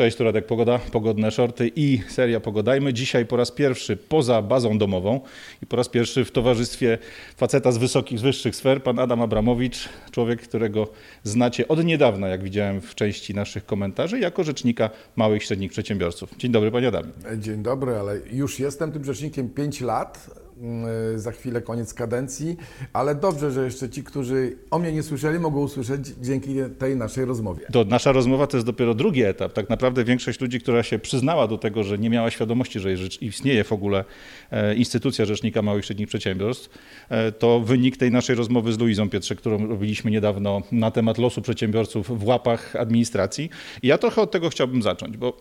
Cześć, tu Radek Pogoda, Pogodne Shorty i seria Pogodajmy. Dzisiaj po raz pierwszy poza bazą domową i po raz pierwszy w towarzystwie faceta z wysokich, z wyższych sfer, pan Adam Abramowicz, człowiek, którego znacie od niedawna, jak widziałem w części naszych komentarzy, jako rzecznika małych i średnich przedsiębiorców. Dzień dobry, panie Adamie. Dzień dobry, ale już jestem tym rzecznikiem 5 lat. Yy, Za chwilę koniec kadencji, ale dobrze, że jeszcze ci, którzy o mnie nie słyszeli, mogą usłyszeć dzięki tej naszej rozmowie. To nasza rozmowa to jest dopiero drugi etap. Tak naprawdę większość ludzi, która się przyznała do tego, że nie miała świadomości, że istnieje w ogóle e, instytucja Rzecznika Małych i Średnich Przedsiębiorstw, e, to wynik tej naszej rozmowy z Luizą Pietrze, którą robiliśmy niedawno na temat losu przedsiębiorców w łapach administracji. I ja trochę od tego chciałbym zacząć, bo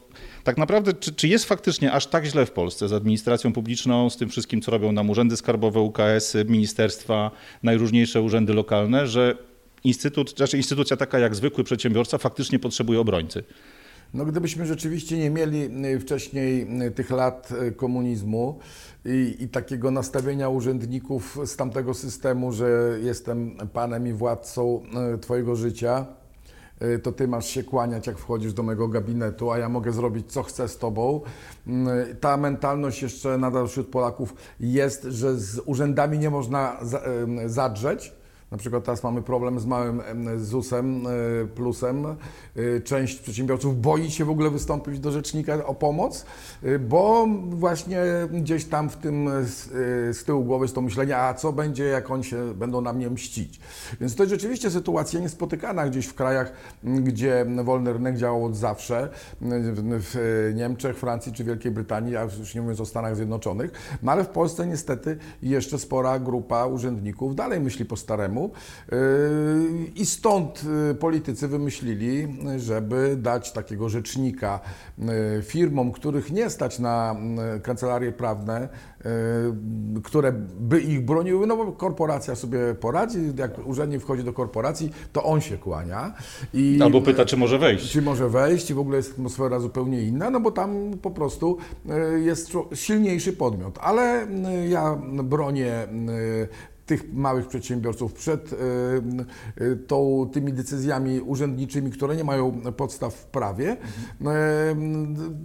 tak naprawdę, czy, czy jest faktycznie aż tak źle w Polsce z administracją publiczną, z tym wszystkim, co robią nam urzędy skarbowe, UKS-y, ministerstwa, najróżniejsze urzędy lokalne, że instytut, znaczy instytucja taka jak zwykły przedsiębiorca faktycznie potrzebuje obrońcy. No gdybyśmy rzeczywiście nie mieli y, wcześniej y, tych lat y, komunizmu i, i takiego nastawienia urzędników z tamtego systemu, że jestem panem i władcą twojego życia, to ty masz się kłaniać, jak wchodzisz do mojego gabinetu, a ja mogę zrobić, co chcę z tobą. Y, Ta mentalność jeszcze nadal wśród Polaków jest, że z urzędami nie można za- y, zadrzeć. Na przykład teraz mamy problem z małym em, ZUS-em, e, plusem. E, Część przedsiębiorców boi się w ogóle wystąpić do rzecznika o pomoc, e, bo właśnie gdzieś tam w tym z, tyłu głowy jest to myślenie, a co będzie, jak oni się będą na mnie mścić. Więc to jest rzeczywiście sytuacja niespotykana gdzieś w krajach, gdzie wolny rynek działał od zawsze, w Niemczech, Francji czy Wielkiej Brytanii, a już nie mówiąc o Stanach Zjednoczonych. No ale w Polsce niestety jeszcze spora grupa urzędników dalej myśli po staremu. Yy, I stąd yy, politycy wymyślili, żeby dać takiego rzecznika yy, firmom, których nie stać na kancelarie prawne, które by ich broniły, no bo korporacja sobie poradzi, jak urzędnik wchodzi do korporacji, to on się kłania. I, Albo pyta, czy może wejść. czy może wejść i w ogóle jest atmosfera zupełnie inna, no bo tam po prostu y, jest silniejszy podmiot. Ale y, ja bronię y, tych małych przedsiębiorców przed y, y, tą, tymi decyzjami urzędniczymi, które nie mają podstaw w prawie. Y,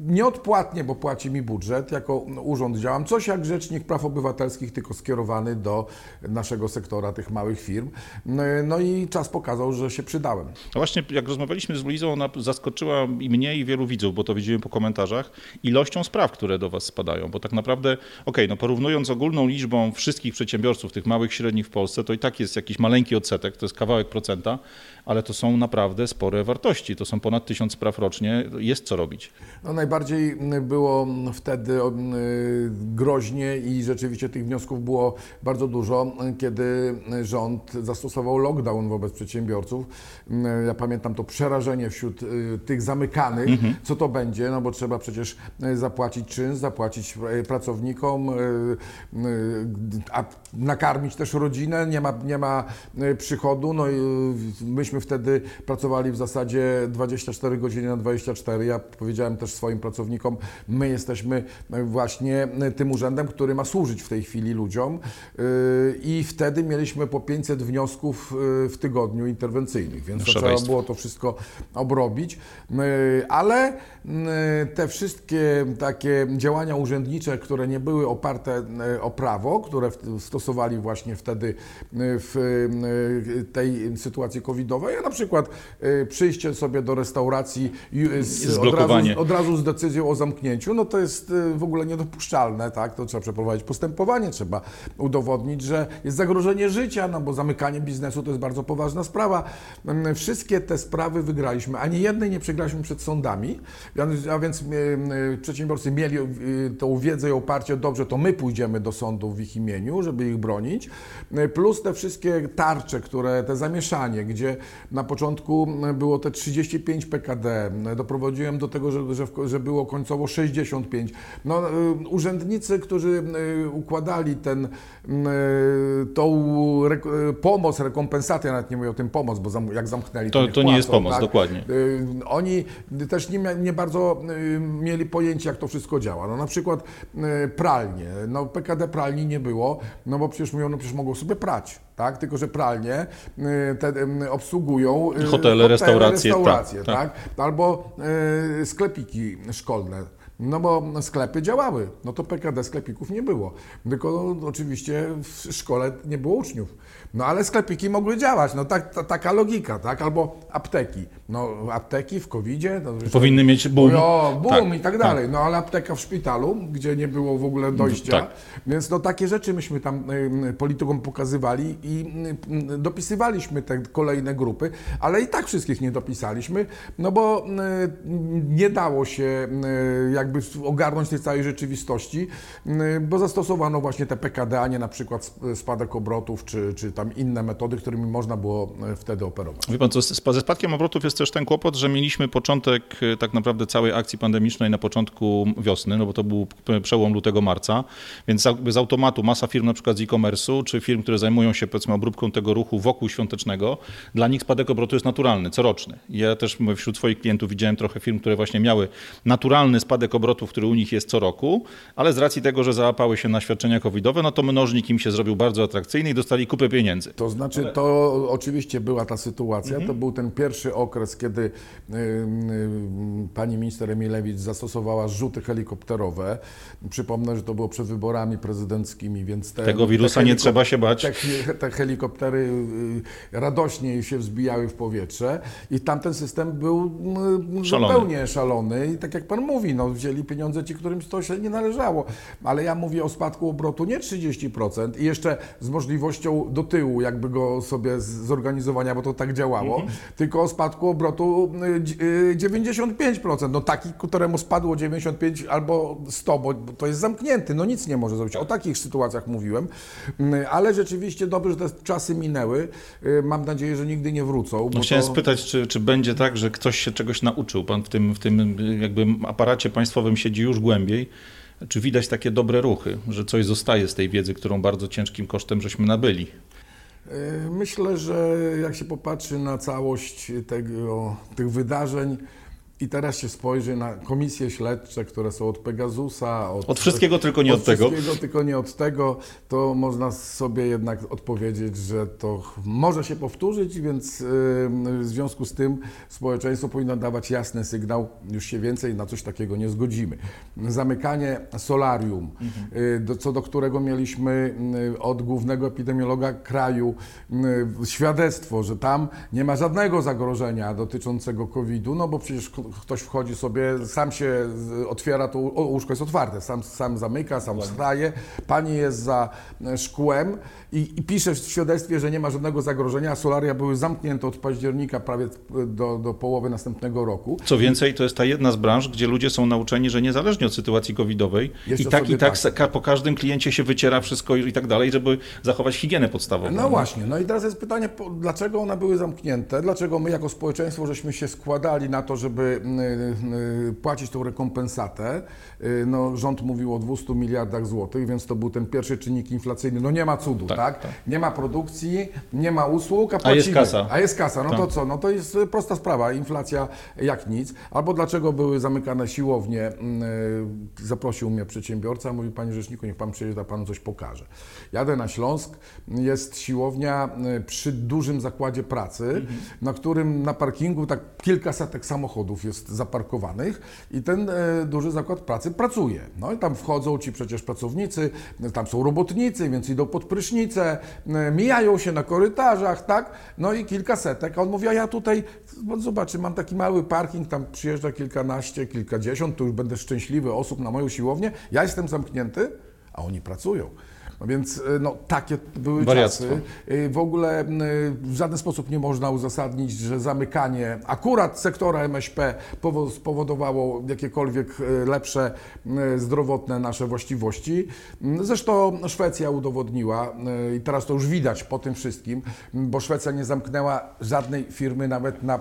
Nieodpłatnie, bo płaci mi budżet, jako urząd działam. Coś jak Rzecznik Praw Obywatelskich, tylko skierowany do naszego sektora tych małych firm. No i czas pokazał, że się przydałem. No właśnie, jak rozmawialiśmy z Luizą, ona zaskoczyła i mnie, i wielu widzów, bo to widziałem po komentarzach, ilością spraw, które do Was spadają. Bo tak naprawdę, okej, no porównując ogólną liczbą wszystkich przedsiębiorców, tych małych, średnich w Polsce, to i tak jest jakiś maleńki odsetek, to jest kawałek procenta, ale to są naprawdę spore wartości. To są ponad tysiąc spraw rocznie, jest co robić. No, najbardziej było wtedy y, groźnie i rzeczywiście tych wniosków było bardzo dużo, kiedy rząd zastosował lockdown wobec przedsiębiorców. Y, Ja pamiętam to przerażenie wśród y, tych zamykanych, co to będzie, no bo trzeba przecież zapłacić czynsz, zapłacić pracownikom, a nakarmić też rodzinę, nie ma, nie ma przychodu. No i y, myśmy wtedy pracowali w zasadzie 24 godziny na 24. Ja powiedziałem też swoim pracownikom, my jesteśmy właśnie tym urzędem, który ma służyć w tej chwili ludziom y, i wtedy mieliśmy po 500 wniosków y, w tygodniu interwencyjnych, więc trzeba Szaleństwo. było to wszystko obrobić, Y, ale te wszystkie takie działania urzędnicze, które nie były oparte o prawo, które stosowali właśnie wtedy w tej sytuacji covidowej, a na przykład y, przyjście sobie do restauracji y, z, od, razu, od razu z decyzją o zamknięciu, no to jest y, w ogóle niedopuszczalne, tak? To trzeba przeprowadzić postępowanie, trzeba udowodnić, że jest zagrożenie życia, no bo zamykanie biznesu to jest bardzo poważna sprawa. Mm, Wszystkie te sprawy wygraliśmy, ani jednej nie przegraliśmy przed sądami, a- więc przedsiębiorcy mieli tą wiedzę i oparcie, dobrze, to my pójdziemy do sądu w ich imieniu, żeby ich bronić, plus te wszystkie tarcze, które, te zamieszanie, gdzie na początku było te 35 PKD, doprowadziłem do tego, że, że, że było końcowo 65. No, y, urzędnicy, którzy y, układali ten, y, tą y, pomoc, rekompensatę, ja nawet nie mówię o tym pomoc, bo zam, jak zamknęli, To- niech to nie jest pomoc, dokładnie. Y, Oni też nie, nie bardzo mieli pojęcia, jak to wszystko działa. No, na przykład pralnie. No, PKD pralni nie było, no bo przecież mówią, no przecież mogą sobie prać, tak? Tylko, że pralnie y, te obsługują y, Hotele, restauracje, restauracje tak, tak, Albo y, sklepiki szkolne. No bo sklepy działały, no to PKD sklepików nie było. Tylko oczywiście w szkole nie było uczniów. No ale sklepiki mogły działać, no tak, ta, taka logika, tak? Albo apteki. No apteki w COVID-zie... No, Powinny mieć boom. O, boom Tak, i tak dalej. No ale apteka w szpitalu, gdzie nie było w ogóle dojścia. Tak. Więc no takie rzeczy myśmy tam politykom pokazywali i dopisywaliśmy te kolejne grupy, ale i tak wszystkich nie dopisaliśmy, no bo nie dało się y, jakby ogarnąć tej całej rzeczywistości, bo zastosowano właśnie te PKD, a nie na przykład sp- spadek obrotów, czy, czy tam inne metody, którymi można było y, wtedy operować. Wie pan co, ze spadkiem obrotów jest też ten kłopot, że mieliśmy początek e, tak naprawdę całej akcji pandemicznej na początku wiosny, no bo to był przełom lutego-marca, więc z automatu masa firm na przykład z e-commerce'u, czy firm, które zajmują się powiedzmy obróbką tego ruchu wokół świątecznego, dla nich spadek obrotu jest naturalny, coroczny. Ja też wśród swoich klientów widziałem trochę firm, które właśnie miały naturalny spadek obrotów, który u nich jest co roku, ale z racji tego, że załapały się na świadczenia covidowe, no to mnożnik im się zrobił bardzo atrakcyjny i dostali kupę pieniędzy. To znaczy, to oczywiście była ta sytuacja. Mhm. To był ten pierwszy okres, kiedy y, y, pani minister Emilewicz zastosowała rzuty helikopterowe. Przypomnę, że to było przed wyborami prezydenckimi, więc te, Tego wirusa te nie trzeba się bać. Te, te helikoptery y, radośnie się wzbijały w powietrze i tamten system był Szalony. zupełnie szalony. I tak jak pan mówi, no, wzięli pieniądze ci, którym to się nie należało. Ale ja mówię o spadku obrotu nie 30% i jeszcze z możliwością do tyłu jakby go sobie zorganizowania, bo to tak działało, tylko o spadku obrotu y, dź- y, 95%. No taki, któremu spadło 95 albo 100, bo to jest zamknięty, no nic nie może zrobić. O takich sytuacjach mówiłem, Mm, ale rzeczywiście dobrze, że te czasy minęły. Y, Mam nadzieję, że nigdy nie wrócą. No chciałem to... spytać, czy, czy będzie tak, że ktoś się czegoś nauczył? Pan w tym, w tym jakby aparacie państwowym siedzi już głębiej. Czy widać takie dobre ruchy, że coś zostaje z tej wiedzy, którą bardzo ciężkim kosztem żeśmy nabyli? Myślę, że jak się popatrzy na całość tego, tych wydarzeń i teraz się spojrzy na komisje śledcze, które są od Pegasusa, od, Od wszystkiego, tylko nie od tego. wszystkiego, tylko nie od tego, to można sobie jednak odpowiedzieć, że to może się powtórzyć, więc y, w związku z tym społeczeństwo powinno dawać jasny sygnał, już się więcej na coś takiego nie zgodzimy. Zamykanie solarium, y, do, co do którego mieliśmy y, od głównego epidemiologa kraju y, świadectwo, że tam nie ma żadnego zagrożenia dotyczącego COVID-u, no bo przecież ktoś wchodzi sobie, sam się otwiera, to łóżko jest otwarte, sam, sam zamyka, sam wstaje, pani jest za e, szkłem i, i pisze w świadectwie, że nie ma żadnego zagrożenia, a solaria były zamknięte od października prawie do, do połowy następnego roku. Co więcej, to jest ta jedna z branż, gdzie ludzie są nauczeni, że niezależnie od sytuacji covidowej Jeszcze i tak i tak, tak. po każdym kliencie się wyciera wszystko i tak dalej, żeby zachować higienę podstawową. No właśnie, no i teraz jest pytanie, dlaczego one były zamknięte? Dlaczego my jako społeczeństwo żeśmy się składali na to, żeby y, y, płacić tą rekompensatę? Y, no, rząd mówił o 200 miliardach złotych, więc to był ten pierwszy czynnik inflacyjny. No nie ma cudu, tak? Tak, tak. Nie ma produkcji, nie ma usług, a A płacimy. jest kasa. A jest kasa, no Tak. to co? No to jest y, prosta sprawa, inflacja jak nic. Albo dlaczego były zamykane siłownie? Y, Zaprosił mnie przedsiębiorca, mówi Panie Rzeczniku, niech Pan przyjedzie, a Panu coś pokaże. Jadę na Śląsk, jest siłownia y, przy dużym zakładzie pracy, na którym na parkingu tak kilkasetek samochodów jest zaparkowanych i ten e, duży zakład pracy pracuje. No i tam wchodzą ci przecież pracownicy, tam są robotnicy, więc idą pod prysznice, e, mijają się na korytarzach, tak? No i kilkasetek. A on mówi, a ja tutaj, zobaczy, mam taki mały parking, tam przyjeżdża kilkanaście, kilkadziesiąt, to już będę szczęśliwy osób na moją siłownię, ja jestem zamknięty, a oni pracują. No więc e, no, takie były Wariactwo. czasy. Y, W ogóle y, w żaden sposób nie można uzasadnić, że zamykanie akurat sektora MŚP powo- spowodowało jakiekolwiek lepsze zdrowotne nasze właściwości. Zresztą Szwecja udowodniła i teraz to już widać po tym wszystkim, bo Szwecja nie zamknęła żadnej firmy nawet na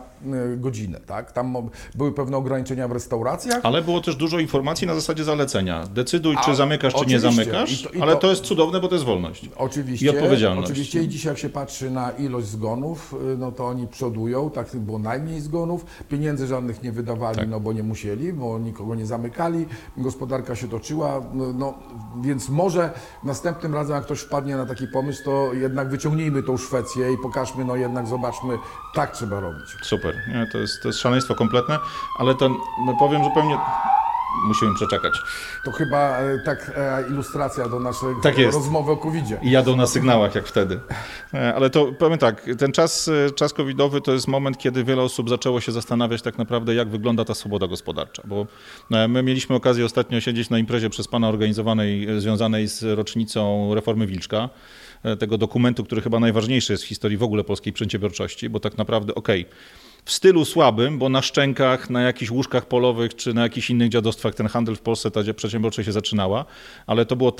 godzinę. Tak? Tam były pewne ograniczenia w restauracjach. Ale było też dużo informacji na zasadzie zalecenia. Decyduj, czy A, zamykasz, czy nie zamykasz, I to- i ale to- to jest cudowne cudowne, bo to jest wolność. Oczywiście, I odpowiedzialność. Oczywiście i dzisiaj jak się patrzy na ilość zgonów, y, no to oni przodują, tak było najmniej zgonów, pieniędzy żadnych nie wydawali, Tak. no bo nie musieli, bo nikogo nie zamykali, gospodarka się toczyła, no, no więc może następnym razem jak ktoś wpadnie na taki pomysł, to jednak wyciągnijmy tą Szwecję i pokażmy, no jednak zobaczmy, tak trzeba robić. Super. Nie, to, jest, to jest szaleństwo kompletne, ale to no, powiem zupełnie. Musimy przeczekać. To chyba e, tak e, ilustracja do naszej Tak jest. rozmowy o COVID-zie. I jadą na sygnałach jak wtedy. E, Ale to powiem tak, ten czas, e, czas covidowy to jest moment, kiedy wiele osób zaczęło się zastanawiać tak naprawdę, jak wygląda ta swoboda gospodarcza. Bo e, my mieliśmy okazję ostatnio siedzieć na imprezie przez pana organizowanej, e, związanej z rocznicą reformy Wilczka, e, tego dokumentu, który chyba najważniejszy jest w historii w ogóle polskiej przedsiębiorczości, bo tak naprawdę, okej, w stylu słabym, bo na szczękach, na jakichś łóżkach polowych czy na jakichś innych dziadostwach ten handel w Polsce, ta przedsiębiorczość się zaczynała, ale to było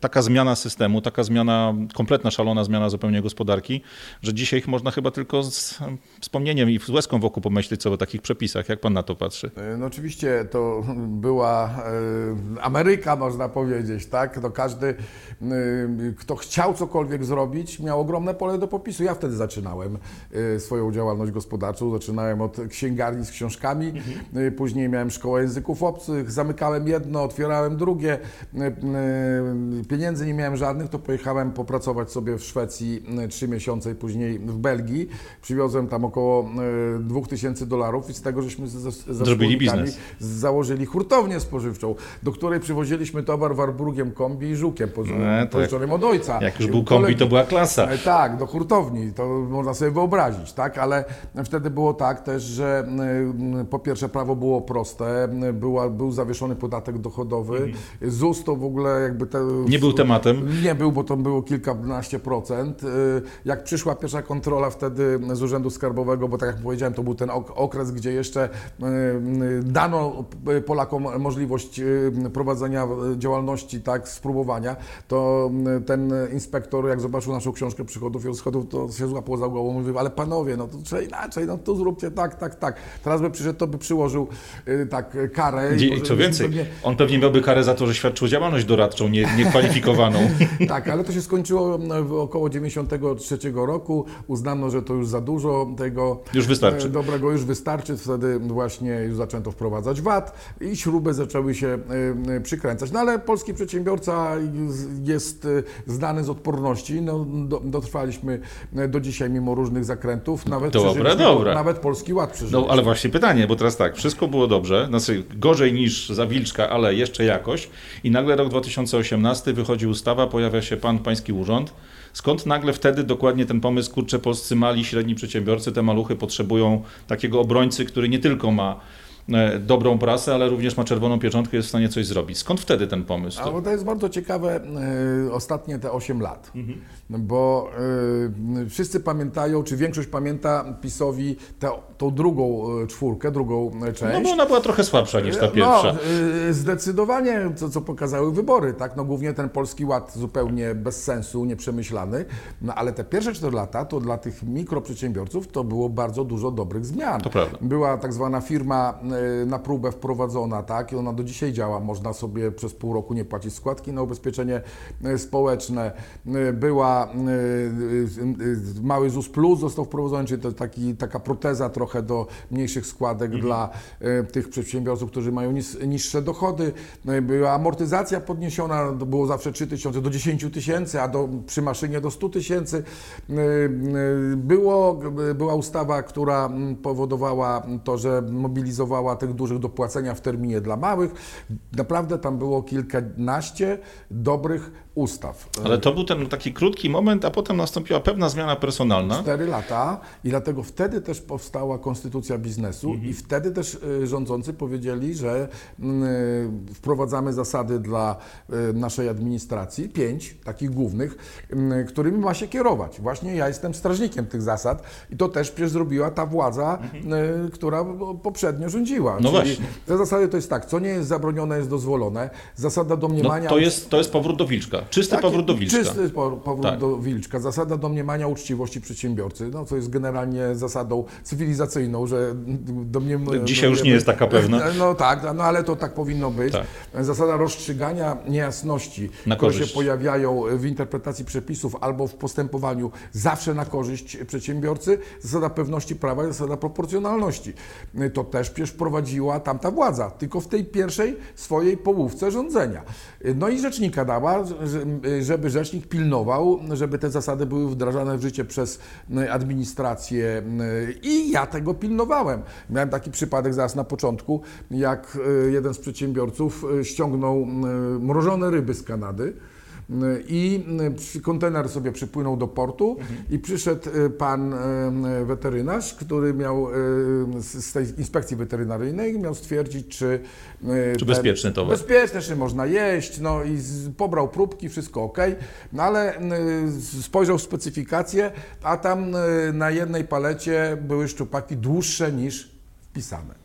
taka zmiana systemu, taka zmiana, kompletna szalona zmiana zupełnie gospodarki, że dzisiaj można chyba tylko z wspomnieniem i z łezką wokół pomyśleć sobie o takich przepisach. Jak pan na to patrzy? E, No oczywiście to była e, Ameryka, można powiedzieć, tak? To każdy, e, kto chciał cokolwiek zrobić, miał ogromne pole do popisu. Ja wtedy zaczynałem swoją działalność gospodarczą. Zaczynałem od księgarni z książkami, e, później miałem szkołę języków obcych, zamykałem jedno, otwierałem drugie. E, e, Pieniędzy nie miałem żadnych, to pojechałem popracować sobie w Szwecji trzy miesiące i później w Belgii. Przywiozłem tam około e, 2000 dolarów i z tego żeśmy ze, ze Zrobili biznes. założyli hurtownię spożywczą, do której przywoziliśmy towar Warburgiem kombi i żukiem E, pożyczonym od ojca. Jak już był kombi, to była klasa. E, Tak, do hurtowni, to można sobie wyobrazić, tak, ale wtedy było tak też, że y, po pierwsze prawo było proste, była, był zawieszony podatek dochodowy, ZUS to w ogóle jakby... Te, Mhm. Nie był tematem. nie był, bo to było kilkanaście procent. Y, Jak przyszła pierwsza kontrola wtedy z Urzędu Skarbowego, bo tak jak powiedziałem, to był ten ok- okres, gdzie jeszcze y, y, dano Polakom możliwość prowadzenia działalności, tak, spróbowania, to ten inspektor, jak zobaczył naszą książkę przychodów i rozchodów, to się złapał za głową, mówił, ale panowie, no to trzeba inaczej, no to zróbcie tak, tak, tak. Teraz by przyszedł, to by przyłożył y, tak karę. może Co więcej, pewnie- on pewnie miałby karę za to, że świadczył działalność doradczą nie, niekwalifikowaną. Tak, ale to się skończyło no, w około 93 roku. Uznano, że to już za dużo tego Już wystarczy. e, dobrego, już wystarczy. Wtedy właśnie już zaczęto wprowadzać VAT i śruby zaczęły się e, e, przykręcać. No ale polski przedsiębiorca jest znany z odporności. No, do, dotrwaliśmy do dzisiaj mimo różnych zakrętów. Nawet Dobra, przeżyliśmy- dobra. Nawet Polski Ład przeżyliśmy. No ale właśnie pytanie, bo teraz tak, wszystko było dobrze, znaczy gorzej niż za Wilczka, ale jeszcze jakoś i nagle rok 2018 wychodzi ustawa, pojawia się pan, pański urząd. Skąd nagle wtedy dokładnie ten pomysł, kurczę, polscy mali, średni przedsiębiorcy, te maluchy potrzebują takiego obrońcy, który nie tylko ma dobrą prasę, ale również ma czerwoną pieczątkę, jest w stanie coś zrobić. Skąd wtedy ten pomysł? A To, bo to jest bardzo ciekawe y, ostatnie te 8 lat, bo y, wszyscy pamiętają, czy większość pamięta PiSowi tę, tą drugą czwórkę, drugą część. no bo ona była trochę słabsza niż ta pierwsza. No, zdecydowanie, co, co pokazały wybory, tak? No głównie ten Polski Ład zupełnie bez sensu, nieprzemyślany, no ale te pierwsze 4 lata to dla tych mikroprzedsiębiorców to było bardzo dużo dobrych zmian. To prawda. Była tak zwana firma na próbę wprowadzona, tak? I ona do dzisiaj działa. Można sobie przez pół roku nie płacić składki na ubezpieczenie y, społeczne. Y, Była y, y, y, mały ZUS Plus został wprowadzony, czyli to taki, taka proteza trochę do mniejszych składek dla y, tych przedsiębiorców, którzy mają nis, niższe dochody. Y, Była amortyzacja podniesiona, to było zawsze 3 tysiące do 10 tysięcy, a do, przy maszynie do 100 tysięcy. Y, y, Było, była ustawa, która mm, powodowała to, że mobilizowała tych dużych do płacenia w terminie dla małych. Naprawdę tam było kilkanaście dobrych ustaw. Ale to był ten taki krótki moment, a potem nastąpiła pewna zmiana personalna. Cztery lata i dlatego wtedy też powstała konstytucja biznesu Mhm. i wtedy też y, rządzący powiedzieli, że y, wprowadzamy zasady dla y, naszej administracji, pięć takich głównych, y, którymi ma się kierować. Właśnie ja jestem strażnikiem tych zasad i to też przecież zrobiła ta władza, Mhm. która poprzednio rządziła. No Czyli właśnie. Te zasady to jest tak, co nie jest zabronione, jest dozwolone. Zasada No, domniemania... to, jest, to jest powrót do Wilczka. Czysty Taki powrót do Wilczka. Czysty po- powrót Tak. do Wilczka. Zasada domniemania uczciwości przedsiębiorcy, no, co jest generalnie zasadą cywilizacyjną, że domniem... Dzisiaj już nie jest taka pewna. No tak, no ale to tak powinno być. Tak. Zasada rozstrzygania niejasności, które się pojawiają w interpretacji przepisów albo w postępowaniu zawsze na korzyść przedsiębiorcy. Zasada pewności prawa i zasada proporcjonalności. To też przecież wprowadziła tamta władza, tylko w tej pierwszej swojej połówce rządzenia. No i rzecznika dała, żeby rzecznik pilnował, żeby te zasady były wdrażane w życie przez administrację i ja tego pilnowałem. Miałem taki przypadek zaraz na początku, jak e, jeden z przedsiębiorców e, ściągnął mrożone ryby z Kanady. I przy- kontener sobie przypłynął do portu i przyszedł e, pan e, weterynarz, który miał z tej inspekcji weterynaryjnej miał stwierdzić, czy... Czy bezpieczny towar. Bezpieczny, czy można jeść, no i pobrał próbki, wszystko ok, no ale spojrzał w specyfikację, a tam na jednej palecie były szczupaki dłuższe niż wpisane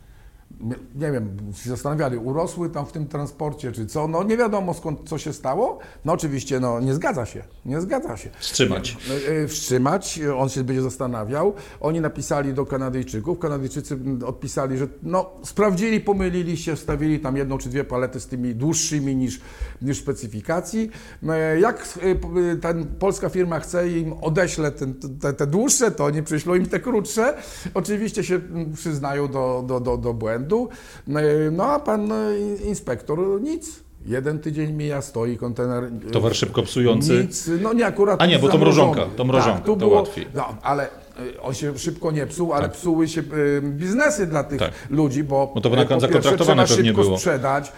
nie wiem, się zastanawiali, urosły tam w tym transporcie, czy co, no nie wiadomo skąd, co się stało. No oczywiście, no nie zgadza się, nie zgadza się. Wstrzymać. E, e, Wstrzymać, on się będzie zastanawiał. Oni napisali do Kanadyjczyków, Kanadyjczycy odpisali, że no sprawdzili, pomylili się, wstawili tam jedną czy dwie palety z tymi dłuższymi niż, niż specyfikacji. E, Jak e, ten, polska firma chce im odeśle ten, te, te dłuższe, to oni przyślą im te krótsze. Oczywiście się m, przyznają do, do, do, do błędu. E, No a pan e, inspektor nic. Jeden tydzień mija, stoi kontener. Towar szybko psujący. nic, no nie akurat. A nie, bo to mrożonka, to mrożonka, tak, to było, łatwiej. No, ale on się szybko nie psuł, ale psuły się y, biznesy dla tych Tak. ludzi, bo, Bo to y, na- po pierwsze trzeba szybko było. sprzedać,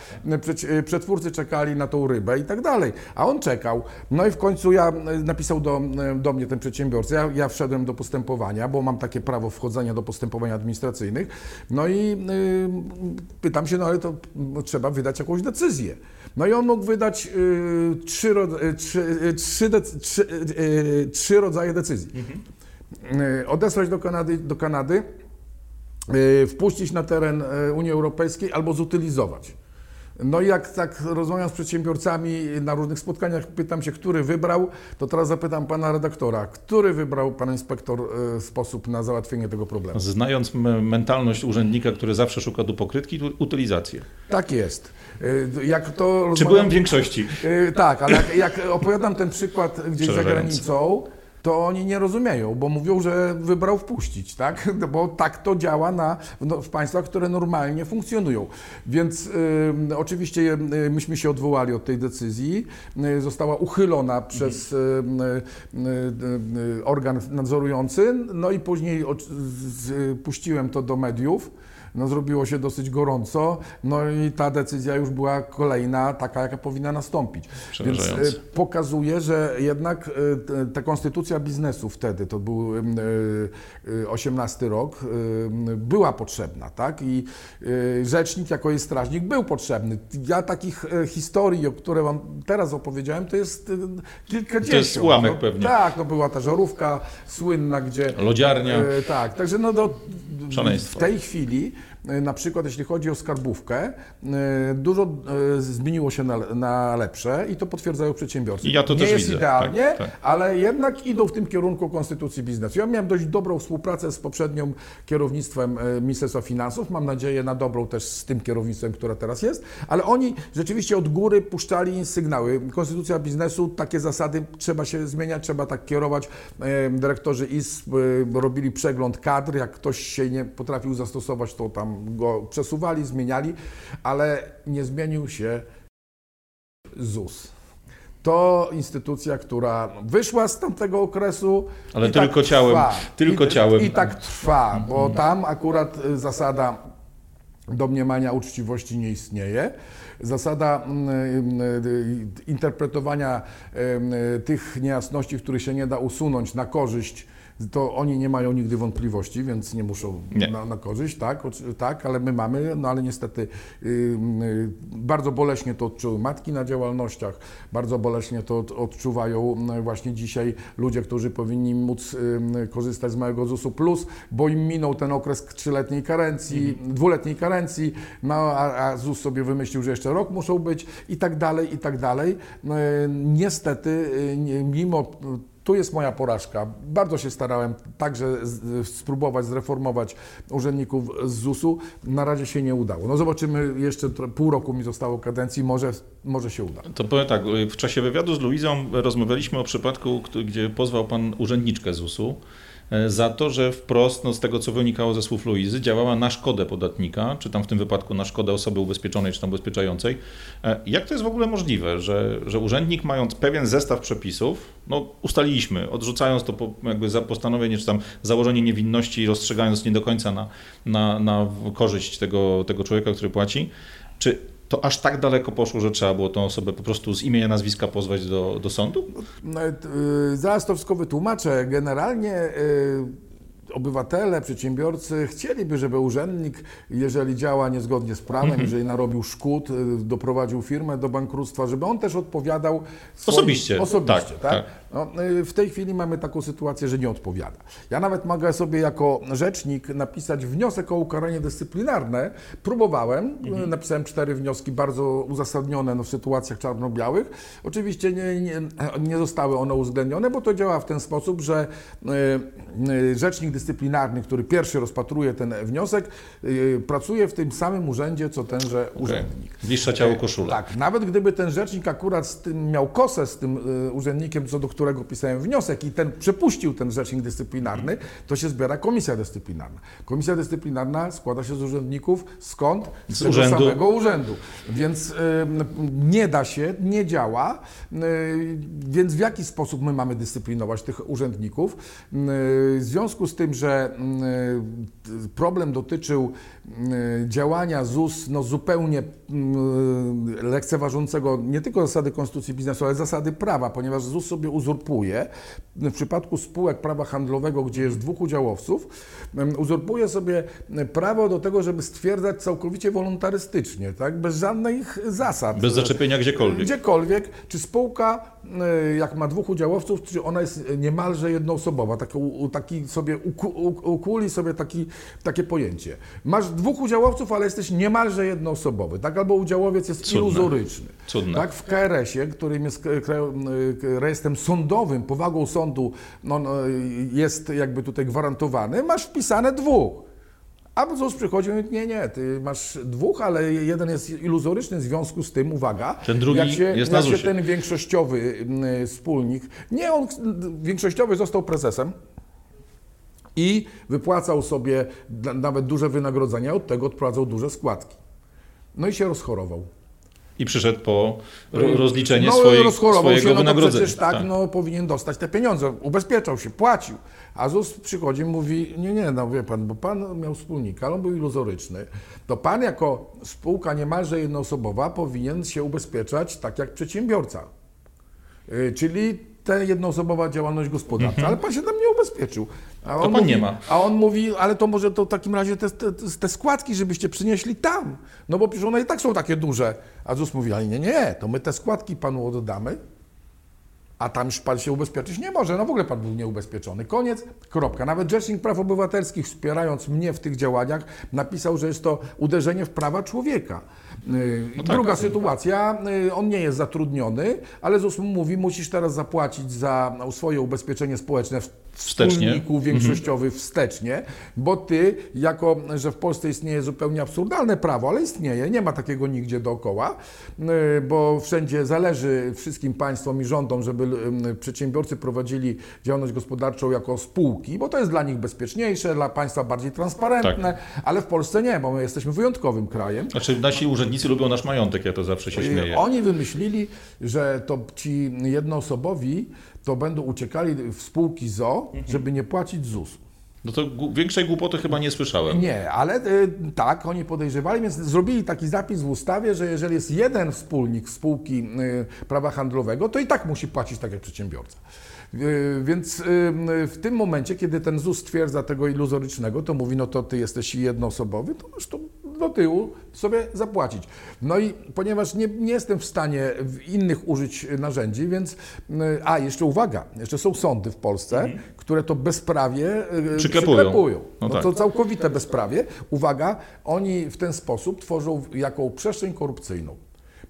y, y, przetwórcy czekali na tą rybę i tak dalej, a on czekał. No i w końcu ja y, napisał do, y, do mnie ten przedsiębiorca, ja, ja wszedłem do postępowania, bo mam takie prawo wchodzenia do postępowań administracyjnych, no i y, pytam się, no ale to trzeba wydać jakąś decyzję. No i on mógł wydać y, trzy, y, trzy, y, trzy, trzy, y, y, trzy rodzaje decyzji. Y, Odesłać do Kanady, do Kanady y, wpuścić na teren y, Unii Europejskiej albo zutylizować. No i jak tak rozmawiam z przedsiębiorcami na różnych spotkaniach, pytam się, który wybrał, to teraz zapytam pana redaktora, który wybrał pan inspektor sposób na załatwienie tego problemu? Znając mentalność urzędnika, który zawsze szuka tu pokrytki, utylizację. Tak jest. Jak to Czy byłem w większości? Tak, ale jak, jak opowiadam ten przykład gdzieś za granicą, to oni nie rozumieją, bo mówią, że wybrał wpuścić, tak? No Bo tak to działa na, no, w państwach, które normalnie funkcjonują. Więc yy, oczywiście myśmy się odwołali od tej decyzji. Yy, została uchylona przez yy, yy, yy, organ nadzorujący, no i później z, puściłem to do mediów. No, zrobiło się dosyć gorąco, no i ta decyzja już była kolejna, taka jaka powinna nastąpić. Więc e, pokazuje, że jednak e, ta konstytucja biznesu wtedy, to był em, e, 18 rok, była potrzebna, tak? I rzecznik jako jej strażnik był potrzebny. Ja takich historii, o które wam teraz opowiedziałem, to jest kilkadziesiąt. To jest ułamek no, pewnie. Tak, no była ta żarówka słynna, gdzie... Lodziarnia. Tak, także no do, w tej chwili, na przykład jeśli chodzi o skarbówkę, e, dużo e, zmieniło się na, na lepsze i to potwierdzają przedsiębiorcy. I ja to Nie też jest widzę, idealnie, tak, tak. ale jednak idą w tym kierunku konstytucji biznesu. Ja miałem dość dobrą współpracę z poprzednim kierownictwem e, Ministerstwa Finansów, mam nadzieję na dobrą też z tym kierownictwem, które teraz jest, ale oni rzeczywiście od góry puszczali sygnały. Konstytucja biznesu, takie zasady trzeba się zmieniać, trzeba tak kierować. E, Dyrektorzy ISP e, robili przegląd kadr, jak ktoś się nie potrafił zastosować, to tam go przesuwali, zmieniali, ale nie zmienił się ZUS. To instytucja, która wyszła z tamtego okresu. Ale tylko tak ciałem, Trwa. tylko I, ciałem. I tak trwa, bo tam akurat y, zasada domniemania uczciwości nie istnieje. Zasada mm, y, interpretowania y, y, tych niejasności, których się nie da usunąć na korzyść to oni nie mają nigdy wątpliwości, więc nie muszą Nie. Na, na korzyść, tak, tak, ale my mamy, no ale niestety y, y, bardzo boleśnie to odczuły matki na działalnościach, bardzo boleśnie to od- odczuwają y, właśnie dzisiaj ludzie, którzy powinni móc y, korzystać z małego ZUS-u plus, bo im minął ten okres trzyletniej karencji, dwuletniej karencji, no a, a ZUS sobie wymyślił, że jeszcze rok muszą być i tak dalej, i tak dalej. No, y, Niestety, y, mimo tu jest moja porażka. Bardzo się starałem także spróbować zreformować urzędników z ZUS-u. Na razie się nie udało. No zobaczymy, jeszcze pół roku mi zostało kadencji, może, może się uda. To powiem tak, w czasie wywiadu z Luizą rozmawialiśmy o przypadku, gdzie pozwał pan urzędniczkę ZUS-u za to, że wprost, no z tego co wynikało ze słów Luizy, działała na szkodę podatnika, czy tam w tym wypadku na szkodę osoby ubezpieczonej, czy tam ubezpieczającej. E, Jak to jest w ogóle możliwe, że, że urzędnik mając pewien zestaw przepisów, no ustaliliśmy, odrzucając to po, jakby za postanowienie, czy tam założenie niewinności, rozstrzygając nie do końca na, na, na korzyść tego, tego człowieka, który płaci, czy to aż tak daleko poszło, że trzeba było tą osobę po prostu z imienia, nazwiska pozwać do, do sądu? No, zaraz to wszystko wytłumaczę. Generalnie y, obywatele, przedsiębiorcy chcieliby, żeby urzędnik, jeżeli działa niezgodnie z prawem, Mhm. jeżeli narobił szkód, y, doprowadził firmę do bankructwa, żeby on też odpowiadał swoim- Osobiście, Osobiście, tak, tak. tak. No, y, w tej chwili mamy taką sytuację, że nie odpowiada. Ja nawet mogę sobie jako rzecznik napisać wniosek o ukaranie dyscyplinarne. Próbowałem, Mhm. napisałem cztery wnioski bardzo uzasadnione no, w sytuacjach czarno-białych. Oczywiście nie, nie, nie zostały one uwzględnione, bo to działa w ten sposób, że y, rzecznik dyscyplinarny, który pierwszy rozpatruje ten wniosek, y, pracuje w tym samym urzędzie, co tenże urzędnik. Bliższa ciało koszula. Tak, nawet gdyby ten rzecznik akurat z tym miał kosę z tym y, urzędnikiem, co do którego pisałem wniosek i ten przepuścił ten rzecznik dyscyplinarny, to się zbiera komisja dyscyplinarna. Komisja dyscyplinarna składa się z urzędników skąd? Z tego urzędu. samego urzędu. Więc y, nie da się, nie działa. Y, więc w jaki sposób my mamy dyscyplinować tych urzędników? Y, w związku z tym, że y, problem dotyczył działania ZUS no, zupełnie lekceważącego nie tylko zasady konstytucji biznesu, ale zasady prawa, ponieważ ZUS sobie uzurpuje w przypadku spółek prawa handlowego, gdzie jest dwóch udziałowców, uzurpuje sobie prawo do tego, żeby stwierdzać całkowicie wolontarystycznie, tak? bez żadnych zasad. Bez zaczepienia gdziekolwiek. Gdziekolwiek, czy spółka, y, jak ma dwóch udziałowców, czy ona jest niemalże jednoosobowa, taki, taki sobie ukuli sobie taki, takie pojęcie. Masz dwóch udziałowców, ale jesteś niemalże jednoosobowy, tak? Albo udziałowiec jest Cudne. iluzoryczny. Cudne. Tak, w KRS-ie, którym jest kraj- y, rejestrem sądowym, powagą sądu no, no, jest jakby tutaj gwarantowany, masz wpisane dwóch. A ZUS przychodzi i mówi, nie, nie, ty masz dwóch, ale jeden jest iluzoryczny, w związku z tym, uwaga, Ten drugi jak się, jest na jak się ZUS-ie. ten większościowy y, wspólnik, nie, on większościowy został prezesem, i wypłacał sobie nawet duże wynagrodzenia, od tego odprowadzał duże składki. No i się rozchorował. I przyszedł po ro- rozliczenie no, swojego się, no wynagrodzenia. przecież tak, no powinien dostać te pieniądze. Ubezpieczał się, płacił. A ZUS przychodzi i mówi, nie, nie, no wie pan, bo pan miał wspólnika, ale on był iluzoryczny. To pan jako spółka niemalże jednoosobowa powinien się ubezpieczać tak jak przedsiębiorca. Y, Czyli ta jednoosobowa działalność gospodarcza, ale pan się tam nie ubezpieczył. A on Mhm. pan nie ma. A on mówi, ale to może to w takim razie te, te, te składki, żebyście przynieśli tam. No bo przecież one i tak są takie duże. A ZUS mówi, ale nie, nie, to my te składki panu oddamy, a tam już pan się ubezpieczyć nie może. No w ogóle pan był nieubezpieczony. Koniec, kropka. Nawet Rzecznik Praw Obywatelskich, wspierając mnie w tych działaniach, napisał, że jest to uderzenie w prawa człowieka. Yy, tak. Druga sytuacja, yy, on nie jest zatrudniony, ale ZUS mu mówi, musisz teraz zapłacić za swoje ubezpieczenie społeczne w wspólniku większościowy wstecznie, bo ty, jako że w Polsce istnieje zupełnie absurdalne prawo, ale istnieje, nie ma takiego nigdzie dookoła, yy, bo wszędzie zależy wszystkim państwom i rządom, żeby przedsiębiorcy prowadzili działalność gospodarczą jako spółki, bo to jest dla nich bezpieczniejsze, dla państwa bardziej transparentne, ale w Polsce nie, bo my jesteśmy wyjątkowym krajem. Znaczy nasi urzędnicy lubią nasz majątek, ja to zawsze się śmieję. Oni wymyślili, że to ci jednoosobowi to będą uciekali w spółki ZO, żeby nie płacić ZUS-u. No to większej głupoty chyba nie słyszałem. Nie, ale y, tak, oni podejrzewali, więc zrobili taki zapis w ustawie, że jeżeli jest jeden wspólnik spółki y, prawa handlowego, to i tak musi płacić tak jak przedsiębiorca. Y, Więc y, w tym momencie, kiedy ten ZUS stwierdza tego iluzorycznego, to mówi, no to ty jesteś jednoosobowy, to masz to do tyłu sobie zapłacić. No i ponieważ nie, nie jestem w stanie w innych użyć narzędzi, więc, y, a jeszcze uwaga, jeszcze są sądy w Polsce, które to bezprawie y, Przyklepują. przyklepują. No No tak. to całkowite bezprawie. Uwaga, oni w ten sposób tworzą jaką przestrzeń korupcyjną.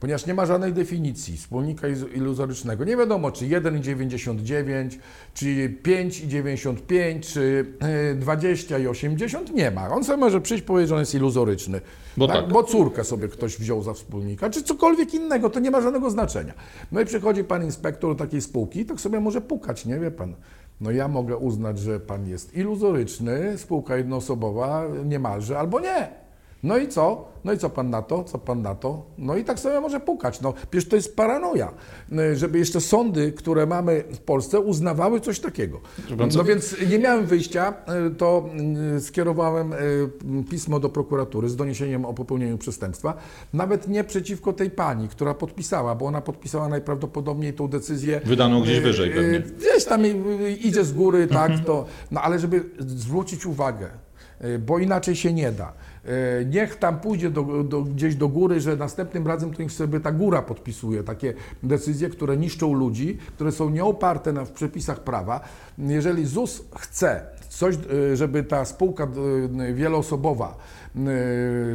Ponieważ nie ma żadnej definicji wspólnika iluzorycznego. Nie wiadomo, czy 1,99, czy 5,95, czy e, 20 i 80. Nie ma. On sobie może przyjść i powiedzieć, że on jest iluzoryczny. Bo tak. Bo córkę sobie ktoś wziął za wspólnika, czy cokolwiek innego, to nie ma żadnego znaczenia. No i przychodzi pan inspektor do takiej spółki, tak sobie może pukać, nie wie pan. No ja mogę uznać, że pan jest iluzoryczny, spółka jednoosobowa niemalże, albo nie. No i co? No i co pan na to? Co pan na to? No i tak sobie może pukać. No przecież to jest paranoja, y, żeby jeszcze sądy, które mamy w Polsce, uznawały coś takiego. No więc nie miałem wyjścia, y, to y, skierowałem pismo do prokuratury z doniesieniem o popełnieniu przestępstwa. Nawet nie przeciwko tej pani, która podpisała, bo ona podpisała najprawdopodobniej tą decyzję. Wydaną gdzieś wyżej pewnie. Mhm. Gdzieś tam idzie z góry, tak, to, no ale żeby zwrócić uwagę, bo inaczej się nie da. Y, Niech tam pójdzie do, do, gdzieś do góry, że następnym razem to niech sobie ta góra podpisuje takie decyzje, które niszczą ludzi, które są nieoparte na, w przepisach prawa. Jeżeli ZUS chce coś, y, żeby ta spółka y, wieloosobowa,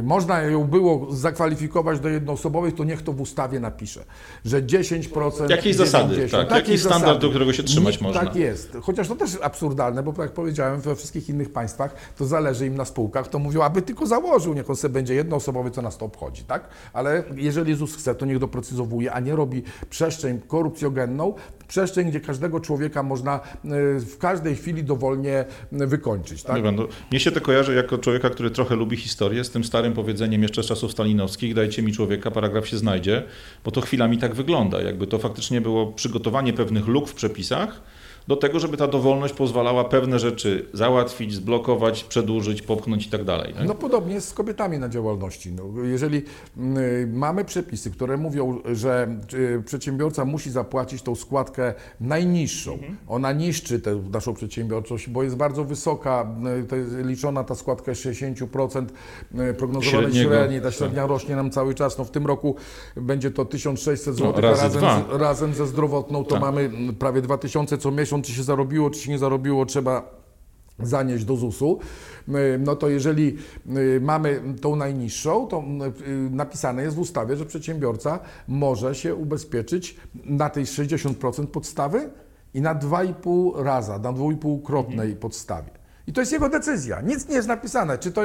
można ją było zakwalifikować do jednoosobowej, to niech to w ustawie napisze, że 10%. Jakieś zasady, 90, tak, jakiś standard, zasady. do którego się trzymać Nie, można. Tak jest. Chociaż to też absurdalne, bo jak powiedziałem, we wszystkich innych państwach to zależy im na spółkach, to mówią, aby tylko założył, niech on sobie będzie jednoosobowy, co nas to obchodzi, tak? Ale jeżeli ZUS chce, to niech doprecyzowuje, a nie robi przestrzeń korupcjogenną, przestrzeń, gdzie każdego człowieka można y, w każdej chwili dowolnie y, wykończyć, tak? Pan, mnie się to kojarzy jako człowieka, który trochę lubi historię, z tym starym powiedzeniem jeszcze z czasów stalinowskich, dajcie mi człowieka, paragraf się znajdzie, bo to chwilami tak wygląda, jakby to faktycznie było przygotowanie pewnych luk w przepisach do tego, żeby ta dowolność pozwalała pewne rzeczy załatwić, zblokować, przedłużyć, popchnąć i tak dalej. tak? No podobnie jest z kobietami na działalności. No, jeżeli y, mamy przepisy, które mówią, że y, przedsiębiorca musi zapłacić tą składkę najniższą, Mhm. ona niszczy tę naszą przedsiębiorczość, bo jest bardzo wysoka, y, to jest liczona ta składka 60% y, prognozowanej średniej, ta tak. średnia rośnie nam cały czas. No, w tym roku będzie to 1600 zł, No, razy razem, z, razem ze zdrowotną to Tak. mamy mm, prawie 2000 co miesiąc, czy się zarobiło, czy się nie zarobiło, trzeba zanieść do ZUS-u, y, no to jeżeli y, mamy tą najniższą, to y, napisane jest w ustawie, że przedsiębiorca może się ubezpieczyć na tej 60% podstawy i na 2,5 raza, na 2,5-krotnej podstawie. I to jest jego decyzja. Nic nie jest napisane, czy to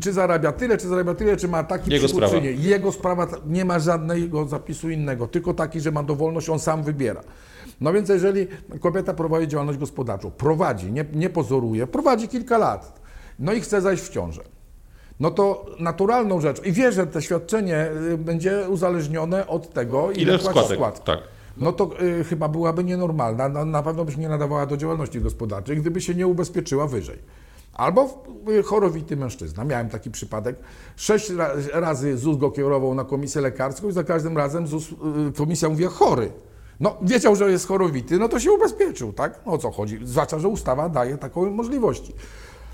czy zarabia tyle, czy zarabia tyle, czy ma taki Jego przychód, czy nie. Jego sprawa nie ma żadnego zapisu innego, tylko taki, że ma dowolność, on sam wybiera. No więc jeżeli kobieta prowadzi działalność gospodarczą, prowadzi, nie, nie pozoruje, prowadzi kilka lat, no i chce zajść w ciążę, no to naturalną rzeczą, i wie, że to świadczenie y, będzie uzależnione od tego, ile, Ile składek? składki. Tak. No to y, chyba byłaby nienormalna, na, na pewno by się nie nadawała do działalności gospodarczej, gdyby się nie ubezpieczyła wyżej. Albo y, chorowity mężczyzna. Miałem taki przypadek. Sześć ra razy ZUS go kierował na komisję lekarską i za każdym razem ZUS, y, komisja mówiła chory. No, wiedział, że jest chorowity, no to się ubezpieczył, tak? No o co chodzi? Zwłaszcza, że ustawa daje taką możliwości.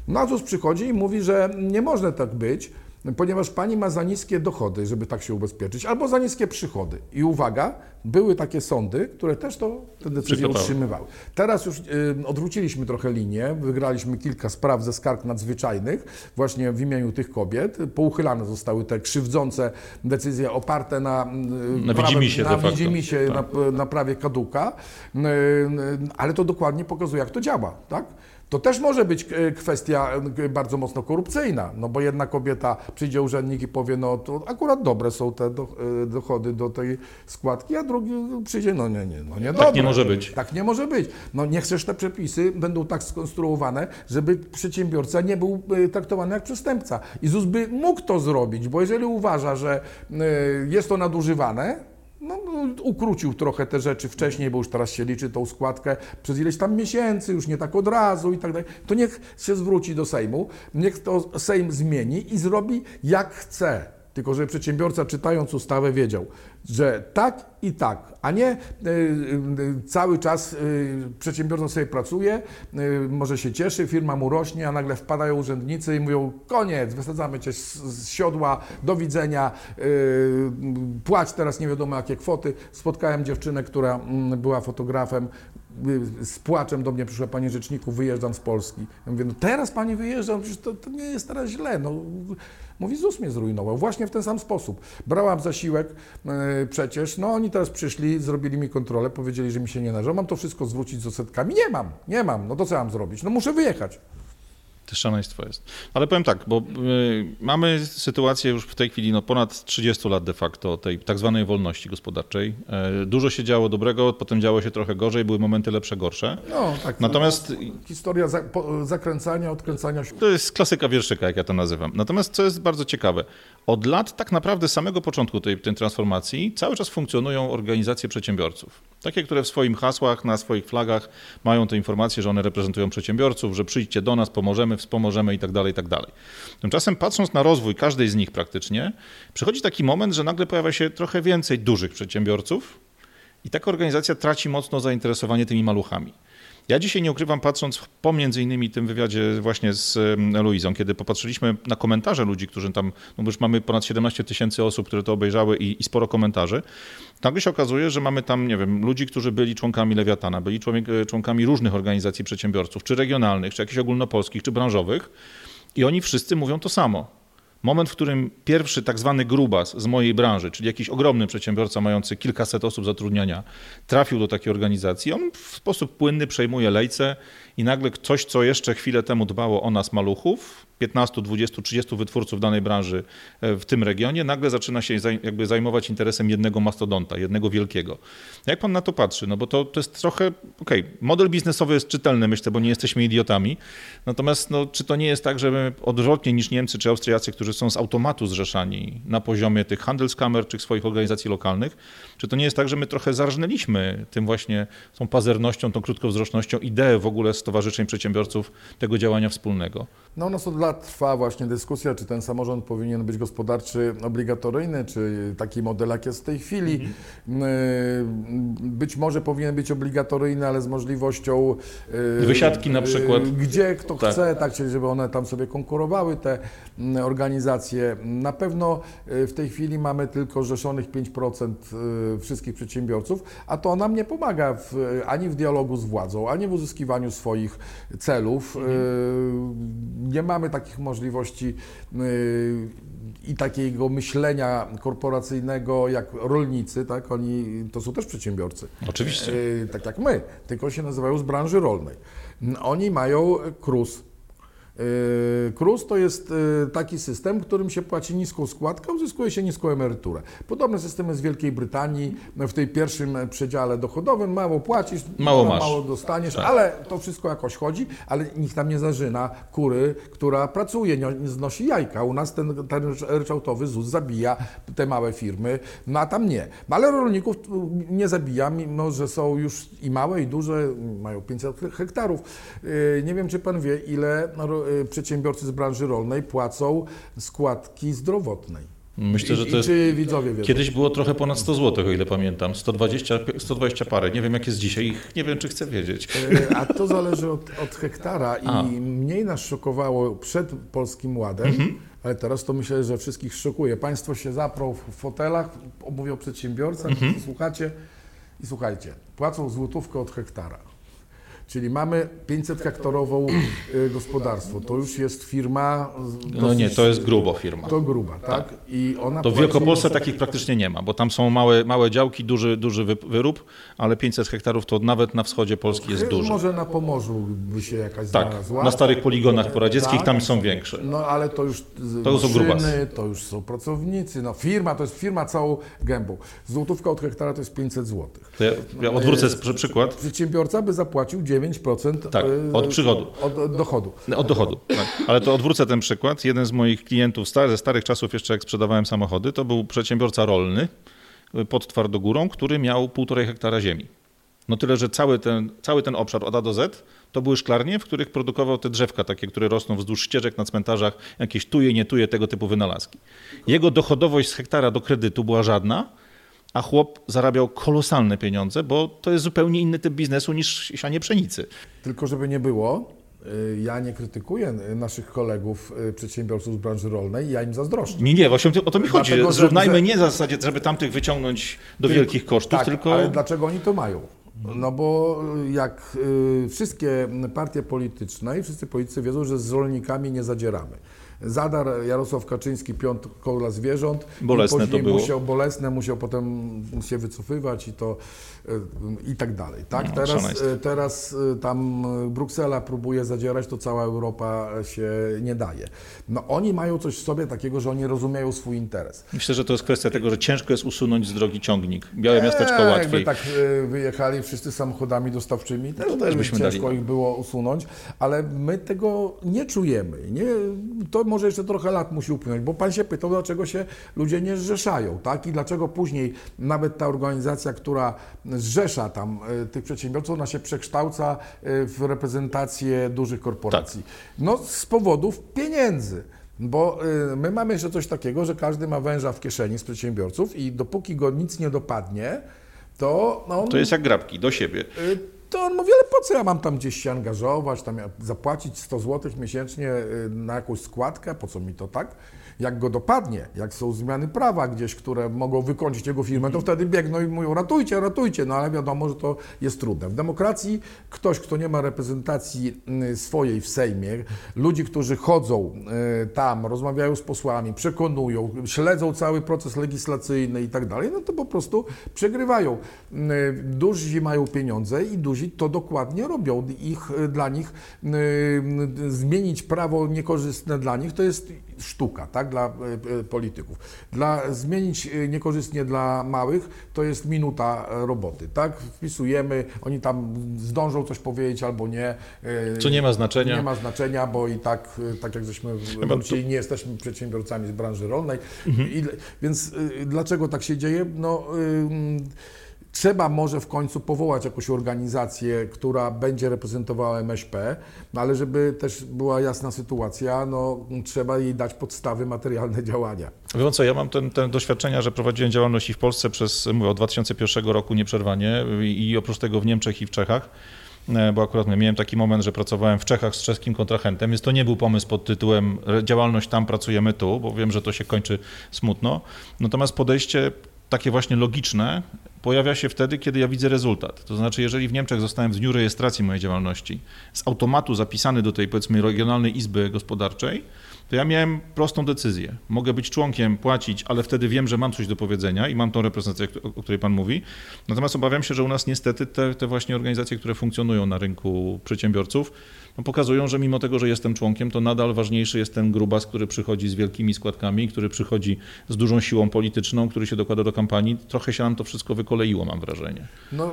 No a przychodzi i mówi, że nie może tak być, ponieważ pani ma za niskie dochody, żeby tak się ubezpieczyć, albo za niskie przychody. I uwaga, były takie sądy, które też to te decyzje utrzymywały. Teraz już y, odwróciliśmy trochę linię, wygraliśmy kilka spraw ze skarg nadzwyczajnych właśnie w imieniu tych kobiet. Pouchylane zostały te krzywdzące decyzje oparte na, y, Na prawem- widzimisię de na facto. widzimisię, Tak. na, na prawie kaduka, y, ale to dokładnie pokazuje, jak to działa, tak? To też może być e, kwestia e, bardzo mocno korupcyjna, no bo jedna kobieta przyjdzie urzędnik i powie, no to akurat dobre są te e, dochody do tej składki, a drugi przyjdzie, no nie, nie, no nie dobre. nie może być. Tak nie może być. No nie chcesz te przepisy będą tak skonstruowane, żeby przedsiębiorca nie był traktowany jak przestępca. I ZUS by mógł to zrobić, bo jeżeli uważa, że jest to nadużywane, no, ukrócił trochę te rzeczy wcześniej, bo już teraz się liczy tą składkę przez ileś tam miesięcy, już nie tak od razu i tak dalej. To niech się zwróci do Sejmu, niech to Sejm zmieni i zrobi jak chce. Tylko, żeby przedsiębiorca czytając ustawę wiedział, że tak i tak, a nie y, y, cały czas y, przedsiębiorca sobie pracuje, może się cieszy, firma mu rośnie, a nagle wpadają urzędnicy i mówią koniec, wysadzamy cię z, siodła, do widzenia, płać teraz nie wiadomo jakie kwoty. Spotkałem dziewczynę, która mm, była fotografem, z płaczem do mnie przyszła Panie Rzeczniku, wyjeżdżam z Polski. Ja mówię, no teraz Pani wyjeżdża, przecież to, to nie jest teraz źle. No, mówi, ZUS mnie zrujnował. Właśnie w ten sam sposób. Brałam zasiłek y, przecież, no oni teraz przyszli, zrobili mi kontrolę, powiedzieli, że mi się nie należy. Mam to wszystko zwrócić z odsetkami? Nie mam, nie mam. No to co mam zrobić? No muszę wyjechać. To szaleństwo jest. Ale powiem tak, bo y, mamy sytuację już w tej chwili no, ponad 30 lat de facto tej tak zwanej wolności gospodarczej. E, dużo się działo dobrego, potem działo się trochę gorzej, były momenty lepsze, gorsze. No tak. Natomiast Historia zakręcania, odkręcania się. to jest klasyka wierszyka, jak ja to nazywam. Natomiast co jest bardzo ciekawe, od lat tak naprawdę samego początku tej, tej transformacji cały czas funkcjonują organizacje przedsiębiorców. Takie, które w swoim hasłach, na swoich flagach mają te informacje, że one reprezentują przedsiębiorców, że przyjdźcie do nas, pomożemy, wspomożemy i tak dalej, i tak dalej. Tymczasem patrząc na rozwój każdej z nich praktycznie, przychodzi taki moment, że nagle pojawia się trochę więcej dużych przedsiębiorców i taka organizacja traci mocno zainteresowanie tymi maluchami. Ja dzisiaj nie ukrywam, patrząc po między innymi tym wywiadzie właśnie z Luizą, kiedy popatrzyliśmy na komentarze ludzi, którzy tam, no bo już mamy ponad 17 tysięcy osób, które to obejrzały i, i sporo komentarzy, nagle się okazuje, że mamy tam, nie wiem, ludzi, którzy byli członkami Lewiatana, byli człowiek, e, członkami różnych organizacji przedsiębiorców, czy regionalnych, czy jakichś ogólnopolskich, czy branżowych i oni wszyscy mówią to samo. Moment, w którym pierwszy tak zwany grubas z mojej branży, czyli jakiś ogromny przedsiębiorca mający kilkaset osób zatrudniania, trafił do takiej organizacji, on w sposób płynny przejmuje lejce i nagle coś, co jeszcze chwilę temu dbało o nas maluchów, 15, 20, 30 wytwórców danej branży e, w tym regionie, nagle zaczyna się jakby zajmować interesem jednego mastodonta, jednego wielkiego. Jak pan na to patrzy? No bo to, to jest trochę, okej, model biznesowy jest czytelny, myślę, bo nie jesteśmy idiotami, natomiast no, czy to nie jest tak, że my odwrotnie niż Niemcy czy Austriacy, którzy są z automatu zrzeszani na poziomie tych Handelskamer czy swoich organizacji lokalnych, czy to nie jest tak, że my trochę zarżnęliśmy tym właśnie, tą pazernością, tą krótkowzrocznością ideę w ogóle stowarzyszeń przedsiębiorców tego działania wspólnego? No, u nas od lat trwa właśnie dyskusja, czy ten samorząd powinien być gospodarczy obligatoryjny, czy taki model, jak jest w tej chwili. Y, Być może powinien być obligatoryjny, ale z możliwością y, Wysiadki na przykład. y, Gdzie kto Tak. chce, tak, czyli żeby one tam sobie konkurowały, te mm, organizacje. Na pewno w tej chwili mamy tylko rzeszonych 5% y, wszystkich przedsiębiorców, a to nam nie pomaga w, ani w dialogu z władzą, ani w uzyskiwaniu swoich celów. Y, Nie mamy takich możliwości y, i takiego myślenia korporacyjnego jak rolnicy, tak? Oni to są też przedsiębiorcy. Oczywiście. Y, tak jak my, tylko się nazywają z branży rolnej. Oni mają KRUS. Y, KRUS to jest y, taki system, w którym się płaci niską składkę, uzyskuje się niską emeryturę. Podobny system jest w Wielkiej Brytanii, w tej pierwszym przedziale dochodowym. Mało płacisz, Mało masz. mało dostaniesz, Tak. ale to wszystko jakoś chodzi, ale nikt tam nie zażyna kury, która pracuje, nie, znosi jajka. U nas ten, ten ryczałtowy ZUS zabija te małe firmy, no a tam nie. Ale rolników nie zabija, mimo że są już i małe, i duże, mają 500 hektarów. Yy, Nie wiem, czy pan wie, ile yy, przedsiębiorcy z branży rolnej płacą składki zdrowotnej. Myślę, że to jest... Czy widzowie wiedzą? Kiedyś było trochę ponad 100 zł, o ile pamiętam. 120, 120 parę. Nie wiem, jak jest dzisiaj. Nie wiem, czy chcę wiedzieć. E, A to zależy od, od hektara A. i mniej nas szokowało przed Polskim Ładem, ale teraz to myślę, że wszystkich szokuje. Państwo się zaprą w fotelach, mówią o przedsiębiorcach, słuchacie i słuchajcie, płacą złotówkę od hektara. Czyli mamy 500 hektarową y, gospodarstwo. To już jest firma. z- No nie, dosyć- to jest grubo firma. To gruba, tak? I ona To w płaci- Wielkopolsce takich praktycznie nie ma, bo tam są małe, małe działki, duży, duży wy- wyrób, ale 500 hektarów to nawet na wschodzie Polski jest dużo. Może na Pomorzu by się jakaś Tak, znalazła. na starych poligonach poradzieckich Tak. tam są większe. No ale to już To są grubasy. maszyny, to już są pracownicy, no firma, to jest firma całą gębą. Złotówka od hektara to jest 500 zł. To ja, ja odwrócę przy- przykład Przedsiębiorca by zapłacił 9% Tak, e, od przychodu. Od, od dochodu. od dochodu. Tak. Ale to odwrócę ten przykład. Jeden z moich klientów ze starych czasów, jeszcze jak sprzedawałem samochody, to był przedsiębiorca rolny, pod Twardogórą, który miał półtorej hektara ziemi. No tyle, że cały ten, cały ten obszar od A do Z to były szklarnie, w których produkował te drzewka takie, które rosną wzdłuż ścieżek na cmentarzach, jakieś tuje, nie tuje, tego typu wynalazki. Jego dochodowość z hektara do kredytu była żadna, a chłop zarabiał kolosalne pieniądze, bo to jest zupełnie inny typ biznesu niż sianie pszenicy. Tylko żeby nie było, y, ja nie krytykuję naszych kolegów y, przedsiębiorców z branży rolnej, ja im zazdroszczę. Nie, nie, właśnie o to mi chodzi. Dlatego, Zrównajmy że- nie w zasadzie, żeby tamtych wyciągnąć do wielkich kosztów, tak, tylko... ale dlaczego oni to mają? No bo jak y, wszystkie partie polityczne i wszyscy politycy wiedzą, że z rolnikami nie zadzieramy. Zadar Jarosław Kaczyński piąt koła zwierząt. Bolesne to było. Musiał, bolesne, musiał potem się wycofywać i to i tak dalej. Tak? No, teraz, y, teraz y, tam y, Bruksela próbuje zadzierać, to cała Europa się nie daje. No oni mają coś w sobie takiego, że oni rozumieją swój interes. Myślę, że to jest kwestia tego, że ciężko jest usunąć z drogi ciągnik. Białe miasteczko Eee, łatwiej. Jakby tak wyjechali wszyscy samochodami dostawczymi, też, to też by byśmy ciężko dali. ich było usunąć, ale my tego nie czujemy. Nie, to może jeszcze trochę lat musi upłynąć, bo pan się pytał, dlaczego się ludzie nie zrzeszają, tak? I dlaczego później nawet ta organizacja, która zrzesza tam y, tych przedsiębiorców, ona się przekształca y, w reprezentację dużych korporacji. Tak. No z powodów pieniędzy. Bo y, my mamy jeszcze coś takiego, że każdy ma węża w kieszeni z przedsiębiorców i dopóki go nic nie dopadnie, to on, To jest jak grabki, do siebie. to on mówi, ale po co ja mam tam gdzieś się angażować, tam zapłacić 100 zł miesięcznie na jakąś składkę, po co mi to tak? Jak go dopadnie, jak są zmiany prawa gdzieś, które mogą wykończyć jego firmę, to wtedy biegną i mówią ratujcie, ratujcie, no ale wiadomo, że to jest trudne. W demokracji ktoś, kto nie ma reprezentacji y, swojej w Sejmie, ludzi, którzy chodzą y, tam, rozmawiają z posłami, przekonują, śledzą cały proces legislacyjny i tak dalej, no to po prostu przegrywają. Y, Duzi mają pieniądze i duzi to dokładnie robią. Ich, y, dla nich zmienić prawo niekorzystne dla nich to jest sztuka, tak, dla y, y, polityków. Dla, zmienić y, niekorzystnie dla małych to jest minuta roboty, tak? Wpisujemy, oni tam zdążą coś powiedzieć albo nie. Co nie ma znaczenia. Nie ma znaczenia, bo i tak, tak jak żeśmy wrócili, nie jesteśmy przedsiębiorcami z branży rolnej. I, więc dlaczego tak się dzieje? No, y, Trzeba może w końcu powołać jakąś organizację, która będzie reprezentowała MŚP, no ale żeby też była jasna sytuacja, no, trzeba jej dać podstawy materialne działania. Wie pan co, ja mam ten, ten doświadczenia, że prowadziłem działalność i w Polsce przez, mówię, od 2001 roku nieprzerwanie i i oprócz tego w Niemczech i w Czechach, e, bo akurat miałem taki moment, że pracowałem w Czechach z czeskim kontrahentem, więc to nie był pomysł pod tytułem działalność tam, pracujemy tu, bo wiem, że to się kończy smutno. Natomiast podejście takie właśnie logiczne pojawia się wtedy, kiedy ja widzę rezultat. To znaczy, jeżeli w Niemczech zostałem w dniu rejestracji mojej działalności z automatu zapisany do tej, powiedzmy, Regionalnej Izby Gospodarczej, to ja miałem prostą decyzję. Mogę być członkiem, płacić, ale wtedy wiem, że mam coś do powiedzenia i mam tą reprezentację, o której Pan mówi. Natomiast obawiam się, że u nas niestety te, te właśnie organizacje, które funkcjonują na rynku przedsiębiorców, no pokazują, że mimo tego, że jestem członkiem, to nadal ważniejszy jest ten grubas, który przychodzi z wielkimi składkami, który przychodzi z dużą siłą polityczną, który się dokłada do kampanii. Trochę się nam to wszystko wykoleiło, mam wrażenie. No,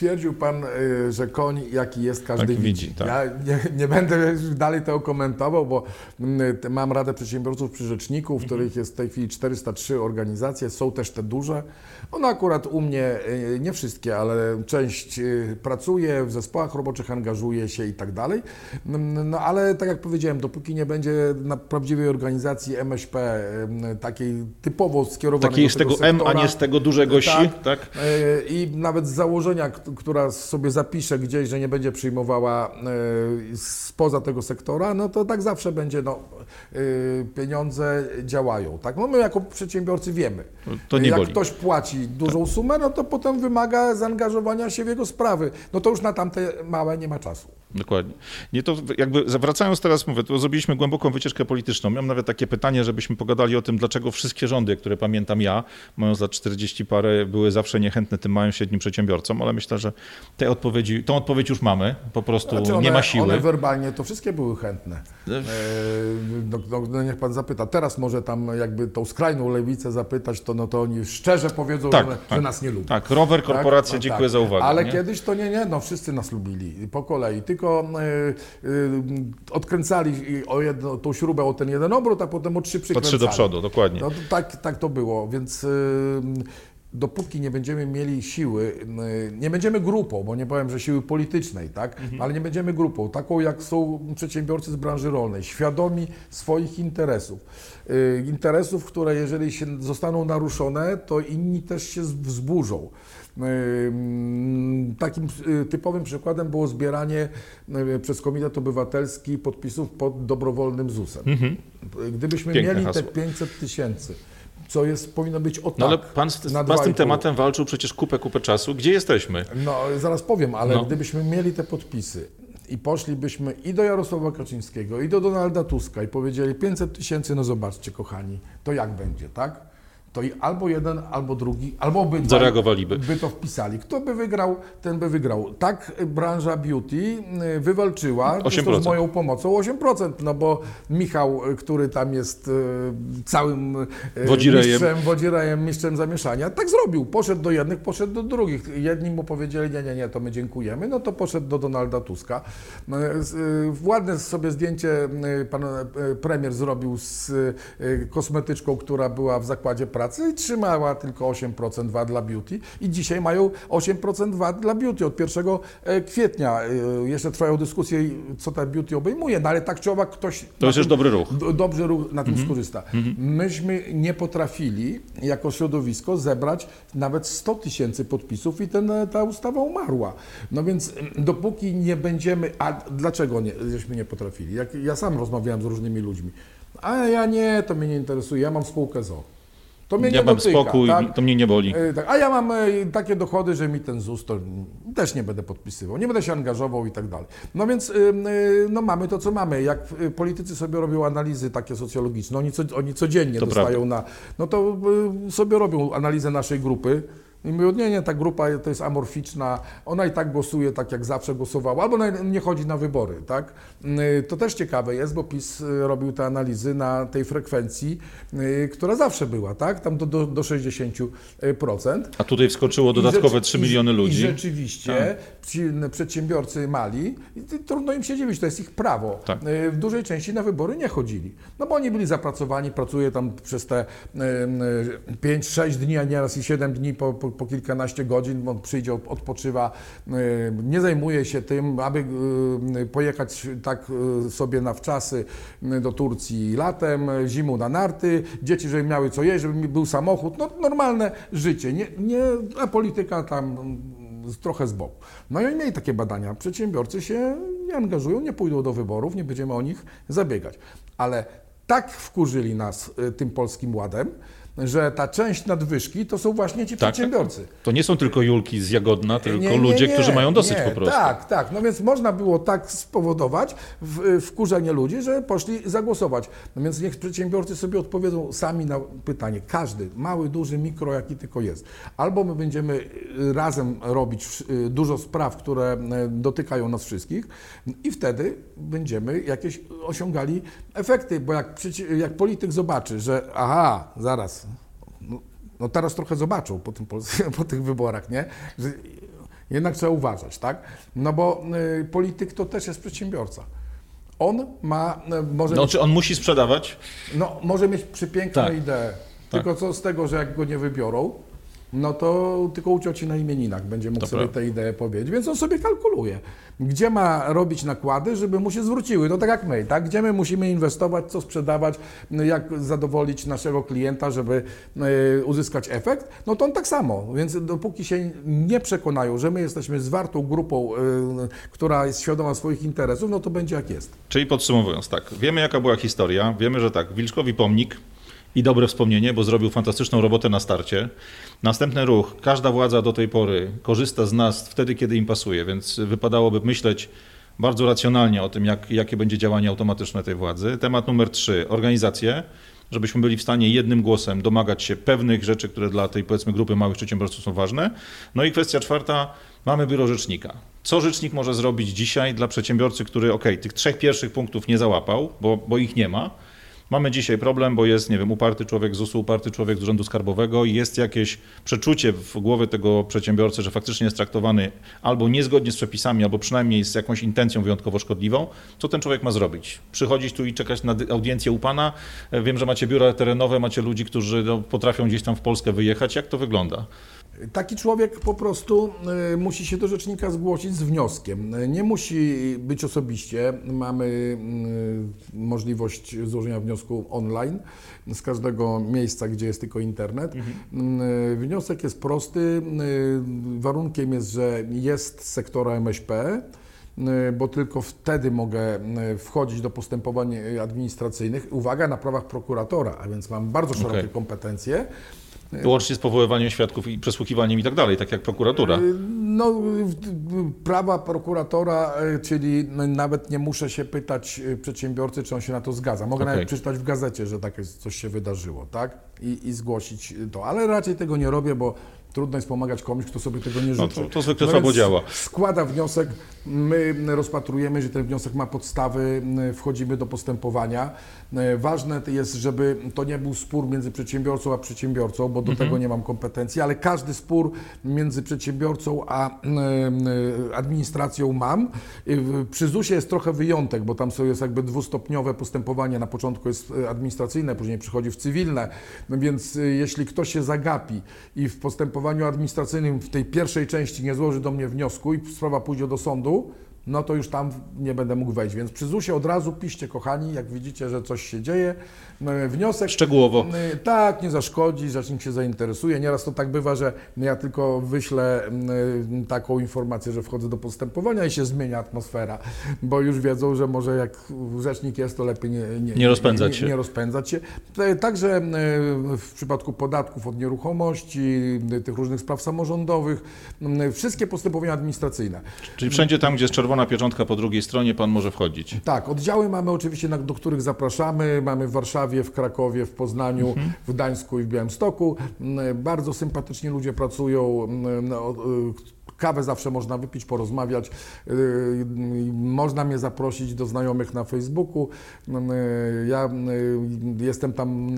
stwierdził pan, y, że koń jaki jest, każdy Tak widzi. widzi, tak. Ja nie, nie będę dalej tego komentował, bo mm, mam Radę Przedsiębiorców przy Rzeczniku, w których jest w tej chwili 403 organizacje, są też te duże. One akurat u mnie, y, nie wszystkie, ale część y, pracuje, w zespołach roboczych angażuje się i tak dalej. Mm, No ale tak jak powiedziałem, dopóki nie będzie na prawdziwej organizacji MŚP, y, takiej typowo skierowanej Takiej z tego tego M, a sektora, nie z tego dużego si, Tak. tak? E, I nawet z założenia, która sobie zapisze gdzieś, że nie będzie przyjmowała e, spoza tego sektora, no to tak zawsze będzie, no, e, pieniądze działają, tak? No my jako przedsiębiorcy wiemy. To nie Jak boli. ktoś płaci dużą sumę, no to potem wymaga zaangażowania się w jego sprawy. No to już na tamte małe nie ma czasu. Dokładnie. Nie to jakby wracając teraz, mówię, to zrobiliśmy głęboką wycieczkę polityczną. Miałem nawet takie pytanie, żebyśmy pogadali o tym, dlaczego wszystkie rządy, które pamiętam ja, mając lat 40 parę, były zawsze niechętne tym małym, średnim przedsiębiorcom, ale myślę, że tej odpowiedzi, tą odpowiedź już mamy, po prostu Znaczy one, nie ma siły. One werbalnie to wszystkie były chętne. E, no, no, no niech pan zapyta. Teraz może tam jakby tą skrajną lewicę zapytać, to, no, to oni szczerze powiedzą, Tak, że, tak. że nas nie lubią. Tak, rower, Tak? korporacja, No dziękuję tak. za uwagę. Ale nie? kiedyś to nie, nie, no wszyscy nas lubili po kolei, tylko y, y, odkręcali o jedno, tą śrubę o ten jeden obrót, a potem o trzy przykręcali. trzy do przodu, dokładnie. No tak, tak to było, więc dopóki nie będziemy mieli siły, nie będziemy grupą, bo nie powiem, że siły politycznej, tak, ale nie będziemy grupą, taką jak są przedsiębiorcy z branży rolnej, świadomi swoich interesów. Y, Interesów, które jeżeli się zostaną naruszone, to inni też się wzburzą. Y, Takim y, typowym przykładem było zbieranie przez Komitet Obywatelski podpisów pod dobrowolnym ZUS-em. Gdybyśmy Piękne mieli hasło. te 500 tysięcy, co jest, powinno być o tak. No ale pan z, pan z tym 2,5. tematem walczył przecież kupę, kupę czasu. Gdzie jesteśmy? No, zaraz powiem, ale No. gdybyśmy mieli te podpisy i poszlibyśmy i do Jarosława Kaczyńskiego, i do Donalda Tuska i powiedzieli 500 tysięcy, no zobaczcie, kochani, to jak będzie, tak? To i albo jeden, albo drugi, albo obydwaj Zareagowaliby. by to wpisali. Kto by wygrał, ten by wygrał. Tak branża beauty y, wywalczyła, zresztą 8%. z moją pomocą, 8%, no bo Michał, y, który tam jest y, całym Wodzirejem. mistrzem, wodzirejem, mistrzem zamieszania, tak zrobił. Poszedł do jednych, poszedł do drugich. Jedni mu powiedzieli, nie, nie, nie, to my dziękujemy, no to poszedł do Donalda Tuska. Ładne sobie zdjęcie pan premier zrobił z kosmetyczką, która była w zakładzie pracy i trzymała tylko 8% VAT dla beauty i dzisiaj mają 8% VAT dla beauty od 1 kwietnia. Y, Jeszcze trwają dyskusje, co ta beauty obejmuje, no ale tak czy owak ktoś... To jest już dobry ruch. D- Dobrze ruch na tym skorzysta. Myśmy nie potrafili jako środowisko zebrać nawet 100 tysięcy podpisów i ten, ta ustawa umarła. No więc dopóki nie będziemy, a dlaczego nie, żeśmy nie potrafili? Jak, ja sam rozmawiałem z różnymi ludźmi. A ja nie, to mnie nie interesuje, ja mam spółkę ZO. To mnie Ja nie mam dotyka, spokój, tak? to mnie nie boli. E, Tak, a ja mam e, takie dochody, że mi ten ZUS to też nie będę podpisywał, nie będę się angażował i tak dalej. No więc y, no mamy to, co mamy. Jak politycy sobie robią analizy takie socjologiczne, oni, co, oni codziennie To dostają na... No to sobie robią analizę naszej grupy. I mówią, nie, nie, ta grupa to jest amorficzna, ona i tak głosuje tak, jak zawsze głosowała, albo nie chodzi na wybory, tak? Y, To też ciekawe jest, bo PiS y, robił te analizy na tej frekwencji, y, która zawsze była, tak? Tam do, do, do 60%. A tutaj wskoczyło I dodatkowe rzecz- 3 i- miliony I ludzi. Tak. rzeczywiście ci przedsiębiorcy mali, i trudno im się dziwić, to jest ich prawo. Tak. W dużej części na wybory nie chodzili. No bo oni byli zapracowani, pracuje tam przez te 5-6 dni, a nieraz i 7 dni po, po, po kilkanaście godzin, on przyjdzie, od- odpoczywa, y, nie zajmuje się tym, aby y, pojechać tak y, sobie na wczasy do Turcji latem, zimą na narty, dzieci, żeby miały co jeść, żeby był samochód, no normalne życie, nie, nie, a polityka tam trochę z boku. No i oni mieli takie badania. Przedsiębiorcy się nie angażują, nie pójdą do wyborów, nie będziemy o nich zabiegać. Ale tak wkurzyli nas tym polskim ładem, że ta część nadwyżki to są właśnie ci Tak, przedsiębiorcy. To nie są tylko Julki z Jagodna, tylko Nie, nie, ludzie, nie, którzy mają dosyć po prostu. Tak, tak. No więc można było tak spowodować w, wkurzenie ludzi, że poszli zagłosować. No więc niech przedsiębiorcy sobie odpowiedzą sami na pytanie. Każdy, mały, duży, mikro, jaki tylko jest. Albo my będziemy y, razem robić y, dużo spraw, które y, dotykają nas wszystkich i wtedy będziemy jakieś osiągali efekty, bo jak, jak polityk zobaczy, że aha, zaraz, no, teraz trochę zobaczą po, tym, po tych wyborach, nie? Jednak trzeba uważać, tak? No bo y, polityk to też jest przedsiębiorca. On ma, y, może, No, mieć, czy on musi sprzedawać? no, może mieć przepiękną Tak. ideę, tylko co z tego, że jak go nie wybiorą, no to tylko u cioci na imieninach będzie mógł To sobie tę ideę powiedzieć, więc on sobie kalkuluje, gdzie ma robić nakłady, żeby mu się zwróciły. No tak jak my, tak? Gdzie my musimy inwestować, co sprzedawać, no jak zadowolić naszego klienta, żeby y, uzyskać efekt, no to on tak samo. Więc dopóki się nie przekonają, że my jesteśmy zwartą grupą, y, która jest świadoma swoich interesów, no to będzie jak jest. Czyli podsumowując, tak, wiemy jaka była historia, wiemy, że tak, Wilczkowi pomnik i dobre wspomnienie, bo zrobił fantastyczną robotę na starcie. Następny ruch, każda władza do tej pory korzysta z nas wtedy, kiedy im pasuje, więc wypadałoby myśleć bardzo racjonalnie o tym, jak, jakie będzie działanie automatyczne tej władzy. Temat numer trzy, organizacje, żebyśmy byli w stanie jednym głosem domagać się pewnych rzeczy, które dla tej powiedzmy grupy małych przedsiębiorców są ważne. No i kwestia czwarta, Mamy biuro rzecznika. Co rzecznik może zrobić dzisiaj dla przedsiębiorcy, który ok, tych trzech pierwszych punktów nie załapał, bo, bo ich nie ma. Mamy dzisiaj problem, bo jest, nie wiem, uparty człowiek z ZUS-u, uparty człowiek z Urzędu Skarbowego i jest jakieś przeczucie w głowie tego przedsiębiorcy, że faktycznie jest traktowany albo niezgodnie z przepisami, albo przynajmniej z jakąś intencją wyjątkowo szkodliwą. Co ten człowiek ma zrobić? Przychodzić tu i czekać na audiencję u pana? Wiem, że macie biura terenowe, macie ludzi, którzy no, potrafią gdzieś tam w Polskę wyjechać. Jak to wygląda? Taki człowiek po prostu y, musi się do rzecznika zgłosić z wnioskiem. Nie musi być osobiście. Mamy y, możliwość złożenia wniosku online z każdego miejsca, gdzie jest tylko internet. Y, Wniosek jest prosty. Warunkiem jest, że jest sektora MŚP bo tylko wtedy mogę wchodzić do postępowań administracyjnych. Uwaga, na prawach prokuratora, a więc mam bardzo szerokie Okej. kompetencje. Łącznie z powoływaniem świadków i przesłuchiwaniem i tak dalej, tak jak prokuratura. Y, No, prawa prokuratora, y, czyli nawet nie muszę się pytać y, przedsiębiorcy, czy on się na to zgadza. Mogę Okej. nawet przeczytać w gazecie, że takie coś się wydarzyło, tak? I, I zgłosić to. Ale raczej tego nie robię, bo trudno jest pomagać komuś, kto sobie tego nie No, życzy. to, to zwykle No słabo działa. Składa wniosek, my rozpatrujemy, że ten wniosek ma podstawy, wchodzimy do postępowania. Ważne jest, żeby to nie był spór między przedsiębiorcą a przedsiębiorcą, bo do tego nie mam kompetencji, ale każdy spór między przedsiębiorcą a e, administracją mam. Przy ZUS-ie jest trochę wyjątek, bo tam są jest jakby dwustopniowe postępowanie. Na początku jest e, administracyjne, później przychodzi w cywilne, No więc jeśli ktoś się zagapi i w postępowaniu administracyjnym w tej pierwszej części nie złoży do mnie wniosku i sprawa pójdzie do sądu, no to już tam nie będę mógł wejść. Więc przy ZUS-ie od razu piszcie, kochani, jak widzicie, że coś się dzieje. Wniosek Szczegółowo. Tak, nie zaszkodzi, rzecznik się zainteresuje. Nieraz to tak bywa, że ja tylko wyślę taką informację, że wchodzę do postępowania i się zmienia atmosfera, bo już wiedzą, że może jak rzecznik jest, to lepiej nie, Nie rozpędzać się. Nie, nie rozpędzać się. Także w przypadku podatków od nieruchomości, tych różnych spraw samorządowych, wszystkie postępowania administracyjne. Czyli wszędzie tam, gdzie jest czerwona pieczątka po drugiej stronie, pan może wchodzić. Tak, oddziały mamy oczywiście, do których zapraszamy. Mamy w Warszawie, w Krakowie, w Poznaniu, Mhm. w Gdańsku i w Białymstoku. Mm, Bardzo sympatycznie ludzie pracują. Kawę zawsze można wypić, porozmawiać. Y, y, Można mnie zaprosić do znajomych na Facebooku. Mm, y, Ja y, jestem tam,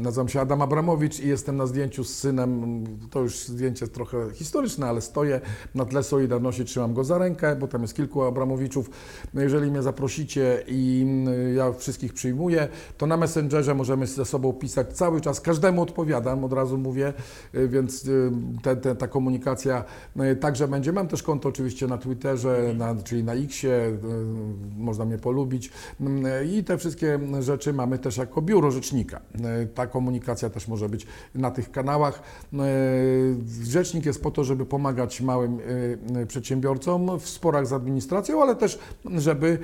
nazywam się Adam Abramowicz i jestem na zdjęciu z synem. To już zdjęcie trochę historyczne, ale stoję na tle Solidarności, trzymam go za rękę, bo tam jest kilku Abramowiczów. No jeżeli mnie zaprosicie i ja wszystkich przyjmuję, to na Messengerze możemy ze sobą pisać cały czas. Każdemu odpowiadam, od razu mówię, więc te, te, ta komunikacja y, będzie. Mam też konto oczywiście na Twitterze, na, czyli na Xie, y, można mnie polubić Mm, i te wszystkie rzeczy mamy też jako biuro rzecznika. Y, Ta komunikacja też może być na tych kanałach. Rzecznik jest po to, żeby pomagać małym przedsiębiorcom w sporach z administracją, ale też, żeby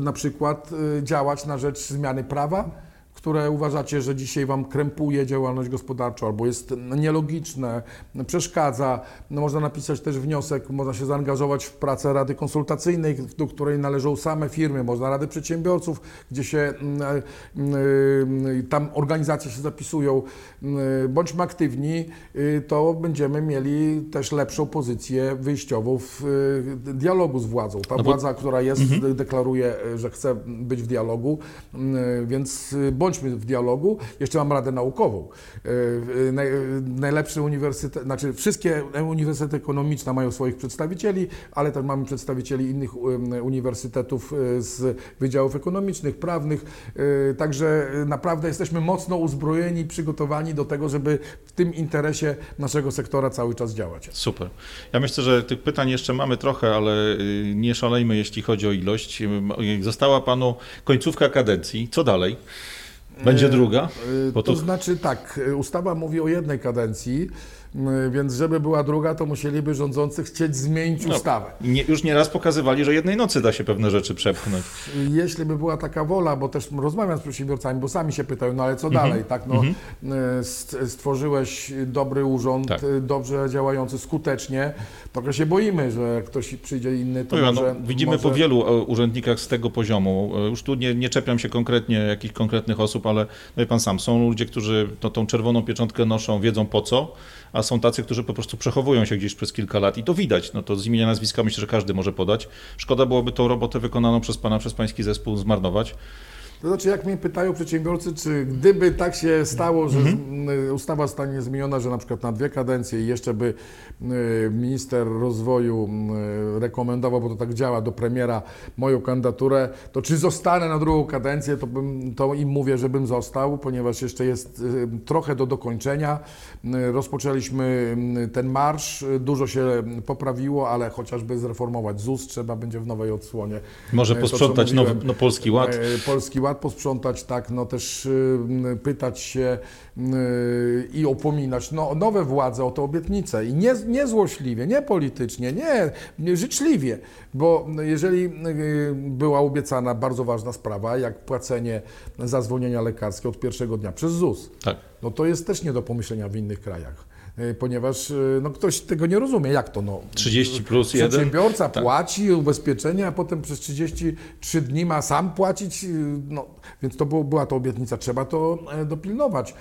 na przykład działać na rzecz zmiany prawa, które uważacie, że dzisiaj Wam krępuje działalność gospodarczą albo jest nielogiczne, przeszkadza. No, można napisać też wniosek, można się zaangażować w pracę Rady Konsultacyjnej, do której należą same firmy, można Rady Przedsiębiorców, gdzie się mm, mm, tam organizacje się zapisują. Mm, Bądźmy aktywni, y, to będziemy mieli też lepszą pozycję wyjściową w y, dialogu z władzą. Ta No bo- władza, która jest, de- deklaruje, że chce być w dialogu, y, więc y, bądźmy w dialogu. Jeszcze mam radę naukową. Naj- y, Najlepszy uniwersytet, znaczy wszystkie uniwersytety ekonomiczne mają swoich przedstawicieli, ale też mamy przedstawicieli innych uniwersytetów y, z wydziałów ekonomicznych, prawnych. Y, Także naprawdę jesteśmy mocno uzbrojeni, przygotowani do tego, żeby w tym interesie naszego sektora cały czas działać. Super. Ja myślę, że tych pytań jeszcze mamy trochę, ale y, nie szalejmy, jeśli chodzi o ilość. Została panu końcówka kadencji. Co dalej? Będzie E, druga? Y, Bo To tu- znaczy tak, y, ustawa mówi o jednej kadencji, więc żeby była druga, to musieliby rządzący chcieć zmienić No. ustawę. Nie, już nieraz pokazywali, że jednej nocy da się pewne rzeczy przepchnąć. Jeśli by była taka wola, bo też rozmawiam z przedsiębiorcami, bo sami się pytają, no ale co Mhm. dalej, tak, no, y, st- stworzyłeś dobry urząd, Tak. y, dobrze działający skutecznie, trochę się boimy, że jak ktoś przyjdzie inny, to Powiem, może... no, widzimy może... po wielu e, urzędnikach z tego poziomu. E, Już tu nie, nie czepiam się konkretnie jakichś konkretnych osób, ale wie pan sam, są ludzie, którzy to, tą czerwoną pieczątkę noszą, wiedzą po co, a są tacy, którzy po prostu przechowują się gdzieś przez kilka lat i to widać. No to z imienia nazwiska myślę, że każdy może podać. Szkoda byłoby tą robotę wykonaną przez pana, przez pański zespół zmarnować. To znaczy, jak mnie pytają przedsiębiorcy, czy gdyby tak się stało, że z- y, ustawa zostanie zmieniona, że na przykład na dwie kadencje i jeszcze by y, minister rozwoju y, rekomendował, bo to tak działa, do premiera moją kandydaturę, to czy zostanę na drugą kadencję, to, bym, to im mówię, żebym został, ponieważ jeszcze jest trochę do dokończenia. Rozpoczęliśmy ten marsz, dużo się poprawiło, ale chociażby zreformować ZUS trzeba będzie w nowej odsłonie. Może E, to, posprzątać nowy, no, Polski Ład. Polski Ład posprzątać, tak, no też y, pytać się y, i opominać no, nowe władze o te obietnice i nie, nie złośliwie, nie politycznie, nie, nie życzliwie, bo jeżeli y, była obiecana bardzo ważna sprawa, jak płacenie za zwolnienia lekarskie od pierwszego dnia przez ZUS, Tak. no to jest też nie do pomyślenia w innych krajach. Y, Ponieważ y, no, ktoś tego nie rozumie, jak to no. 30 plus 1. Przedsiębiorca Tak. płaci ubezpieczenie, a potem przez 33 dni ma sam płacić. yy, No, więc to było, była to obietnica, trzeba to e, dopilnować.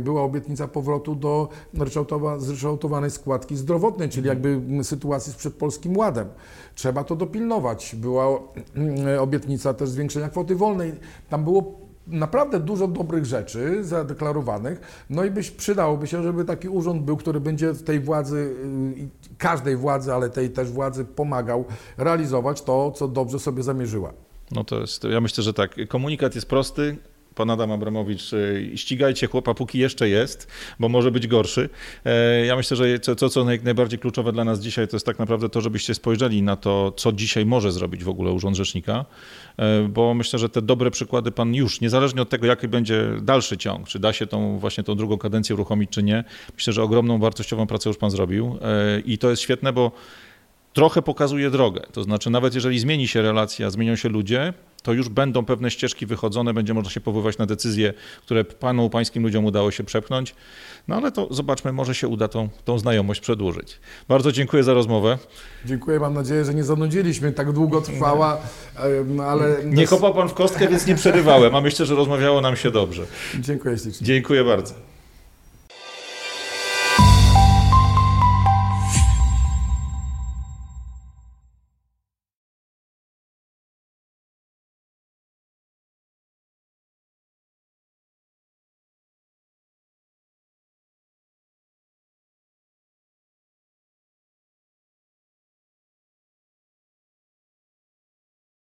Była obietnica powrotu do ryczałtowa- zryczałtowanej składki zdrowotnej, czyli jakby mm, sytuacji sprzed Polskim Ładem. Trzeba to dopilnować. Była obietnica też zwiększenia kwoty wolnej. Tam było naprawdę dużo dobrych rzeczy zadeklarowanych, no i byś, przydałoby się, żeby taki urząd był, który będzie tej władzy, y, każdej władzy, ale tej też władzy pomagał realizować to, co dobrze sobie zamierzyła. No to jest, ja myślę, że tak. Komunikat jest prosty. Pan Adam Abramowicz, y, ścigajcie chłopa, póki jeszcze jest, bo może być gorszy. E, Ja myślę, że to, co naj- najbardziej kluczowe dla nas dzisiaj, to jest tak naprawdę to, żebyście spojrzeli na to, co dzisiaj może zrobić w ogóle Urząd Rzecznika, E, bo myślę, że te dobre przykłady pan już, niezależnie od tego, jaki będzie dalszy ciąg, czy da się tą właśnie tą drugą kadencję uruchomić, czy nie, myślę, że ogromną wartościową pracę już pan zrobił E, i to jest świetne, bo trochę pokazuje drogę. To znaczy, nawet jeżeli zmieni się relacja, zmienią się ludzie, to już będą pewne ścieżki wychodzone, będzie można się powoływać na decyzje, które panu, pańskim ludziom udało się przepchnąć. No ale to zobaczmy, może się uda tą, tą znajomość przedłużyć. Bardzo dziękuję za rozmowę. Dziękuję, mam nadzieję, że nie zanudziliśmy, tak długo trwała, ale... Nie kopał pan w kostkę, więc nie przerywałem, a myślę, że rozmawiało nam się dobrze. Dziękuję ślicznie. Dziękuję bardzo.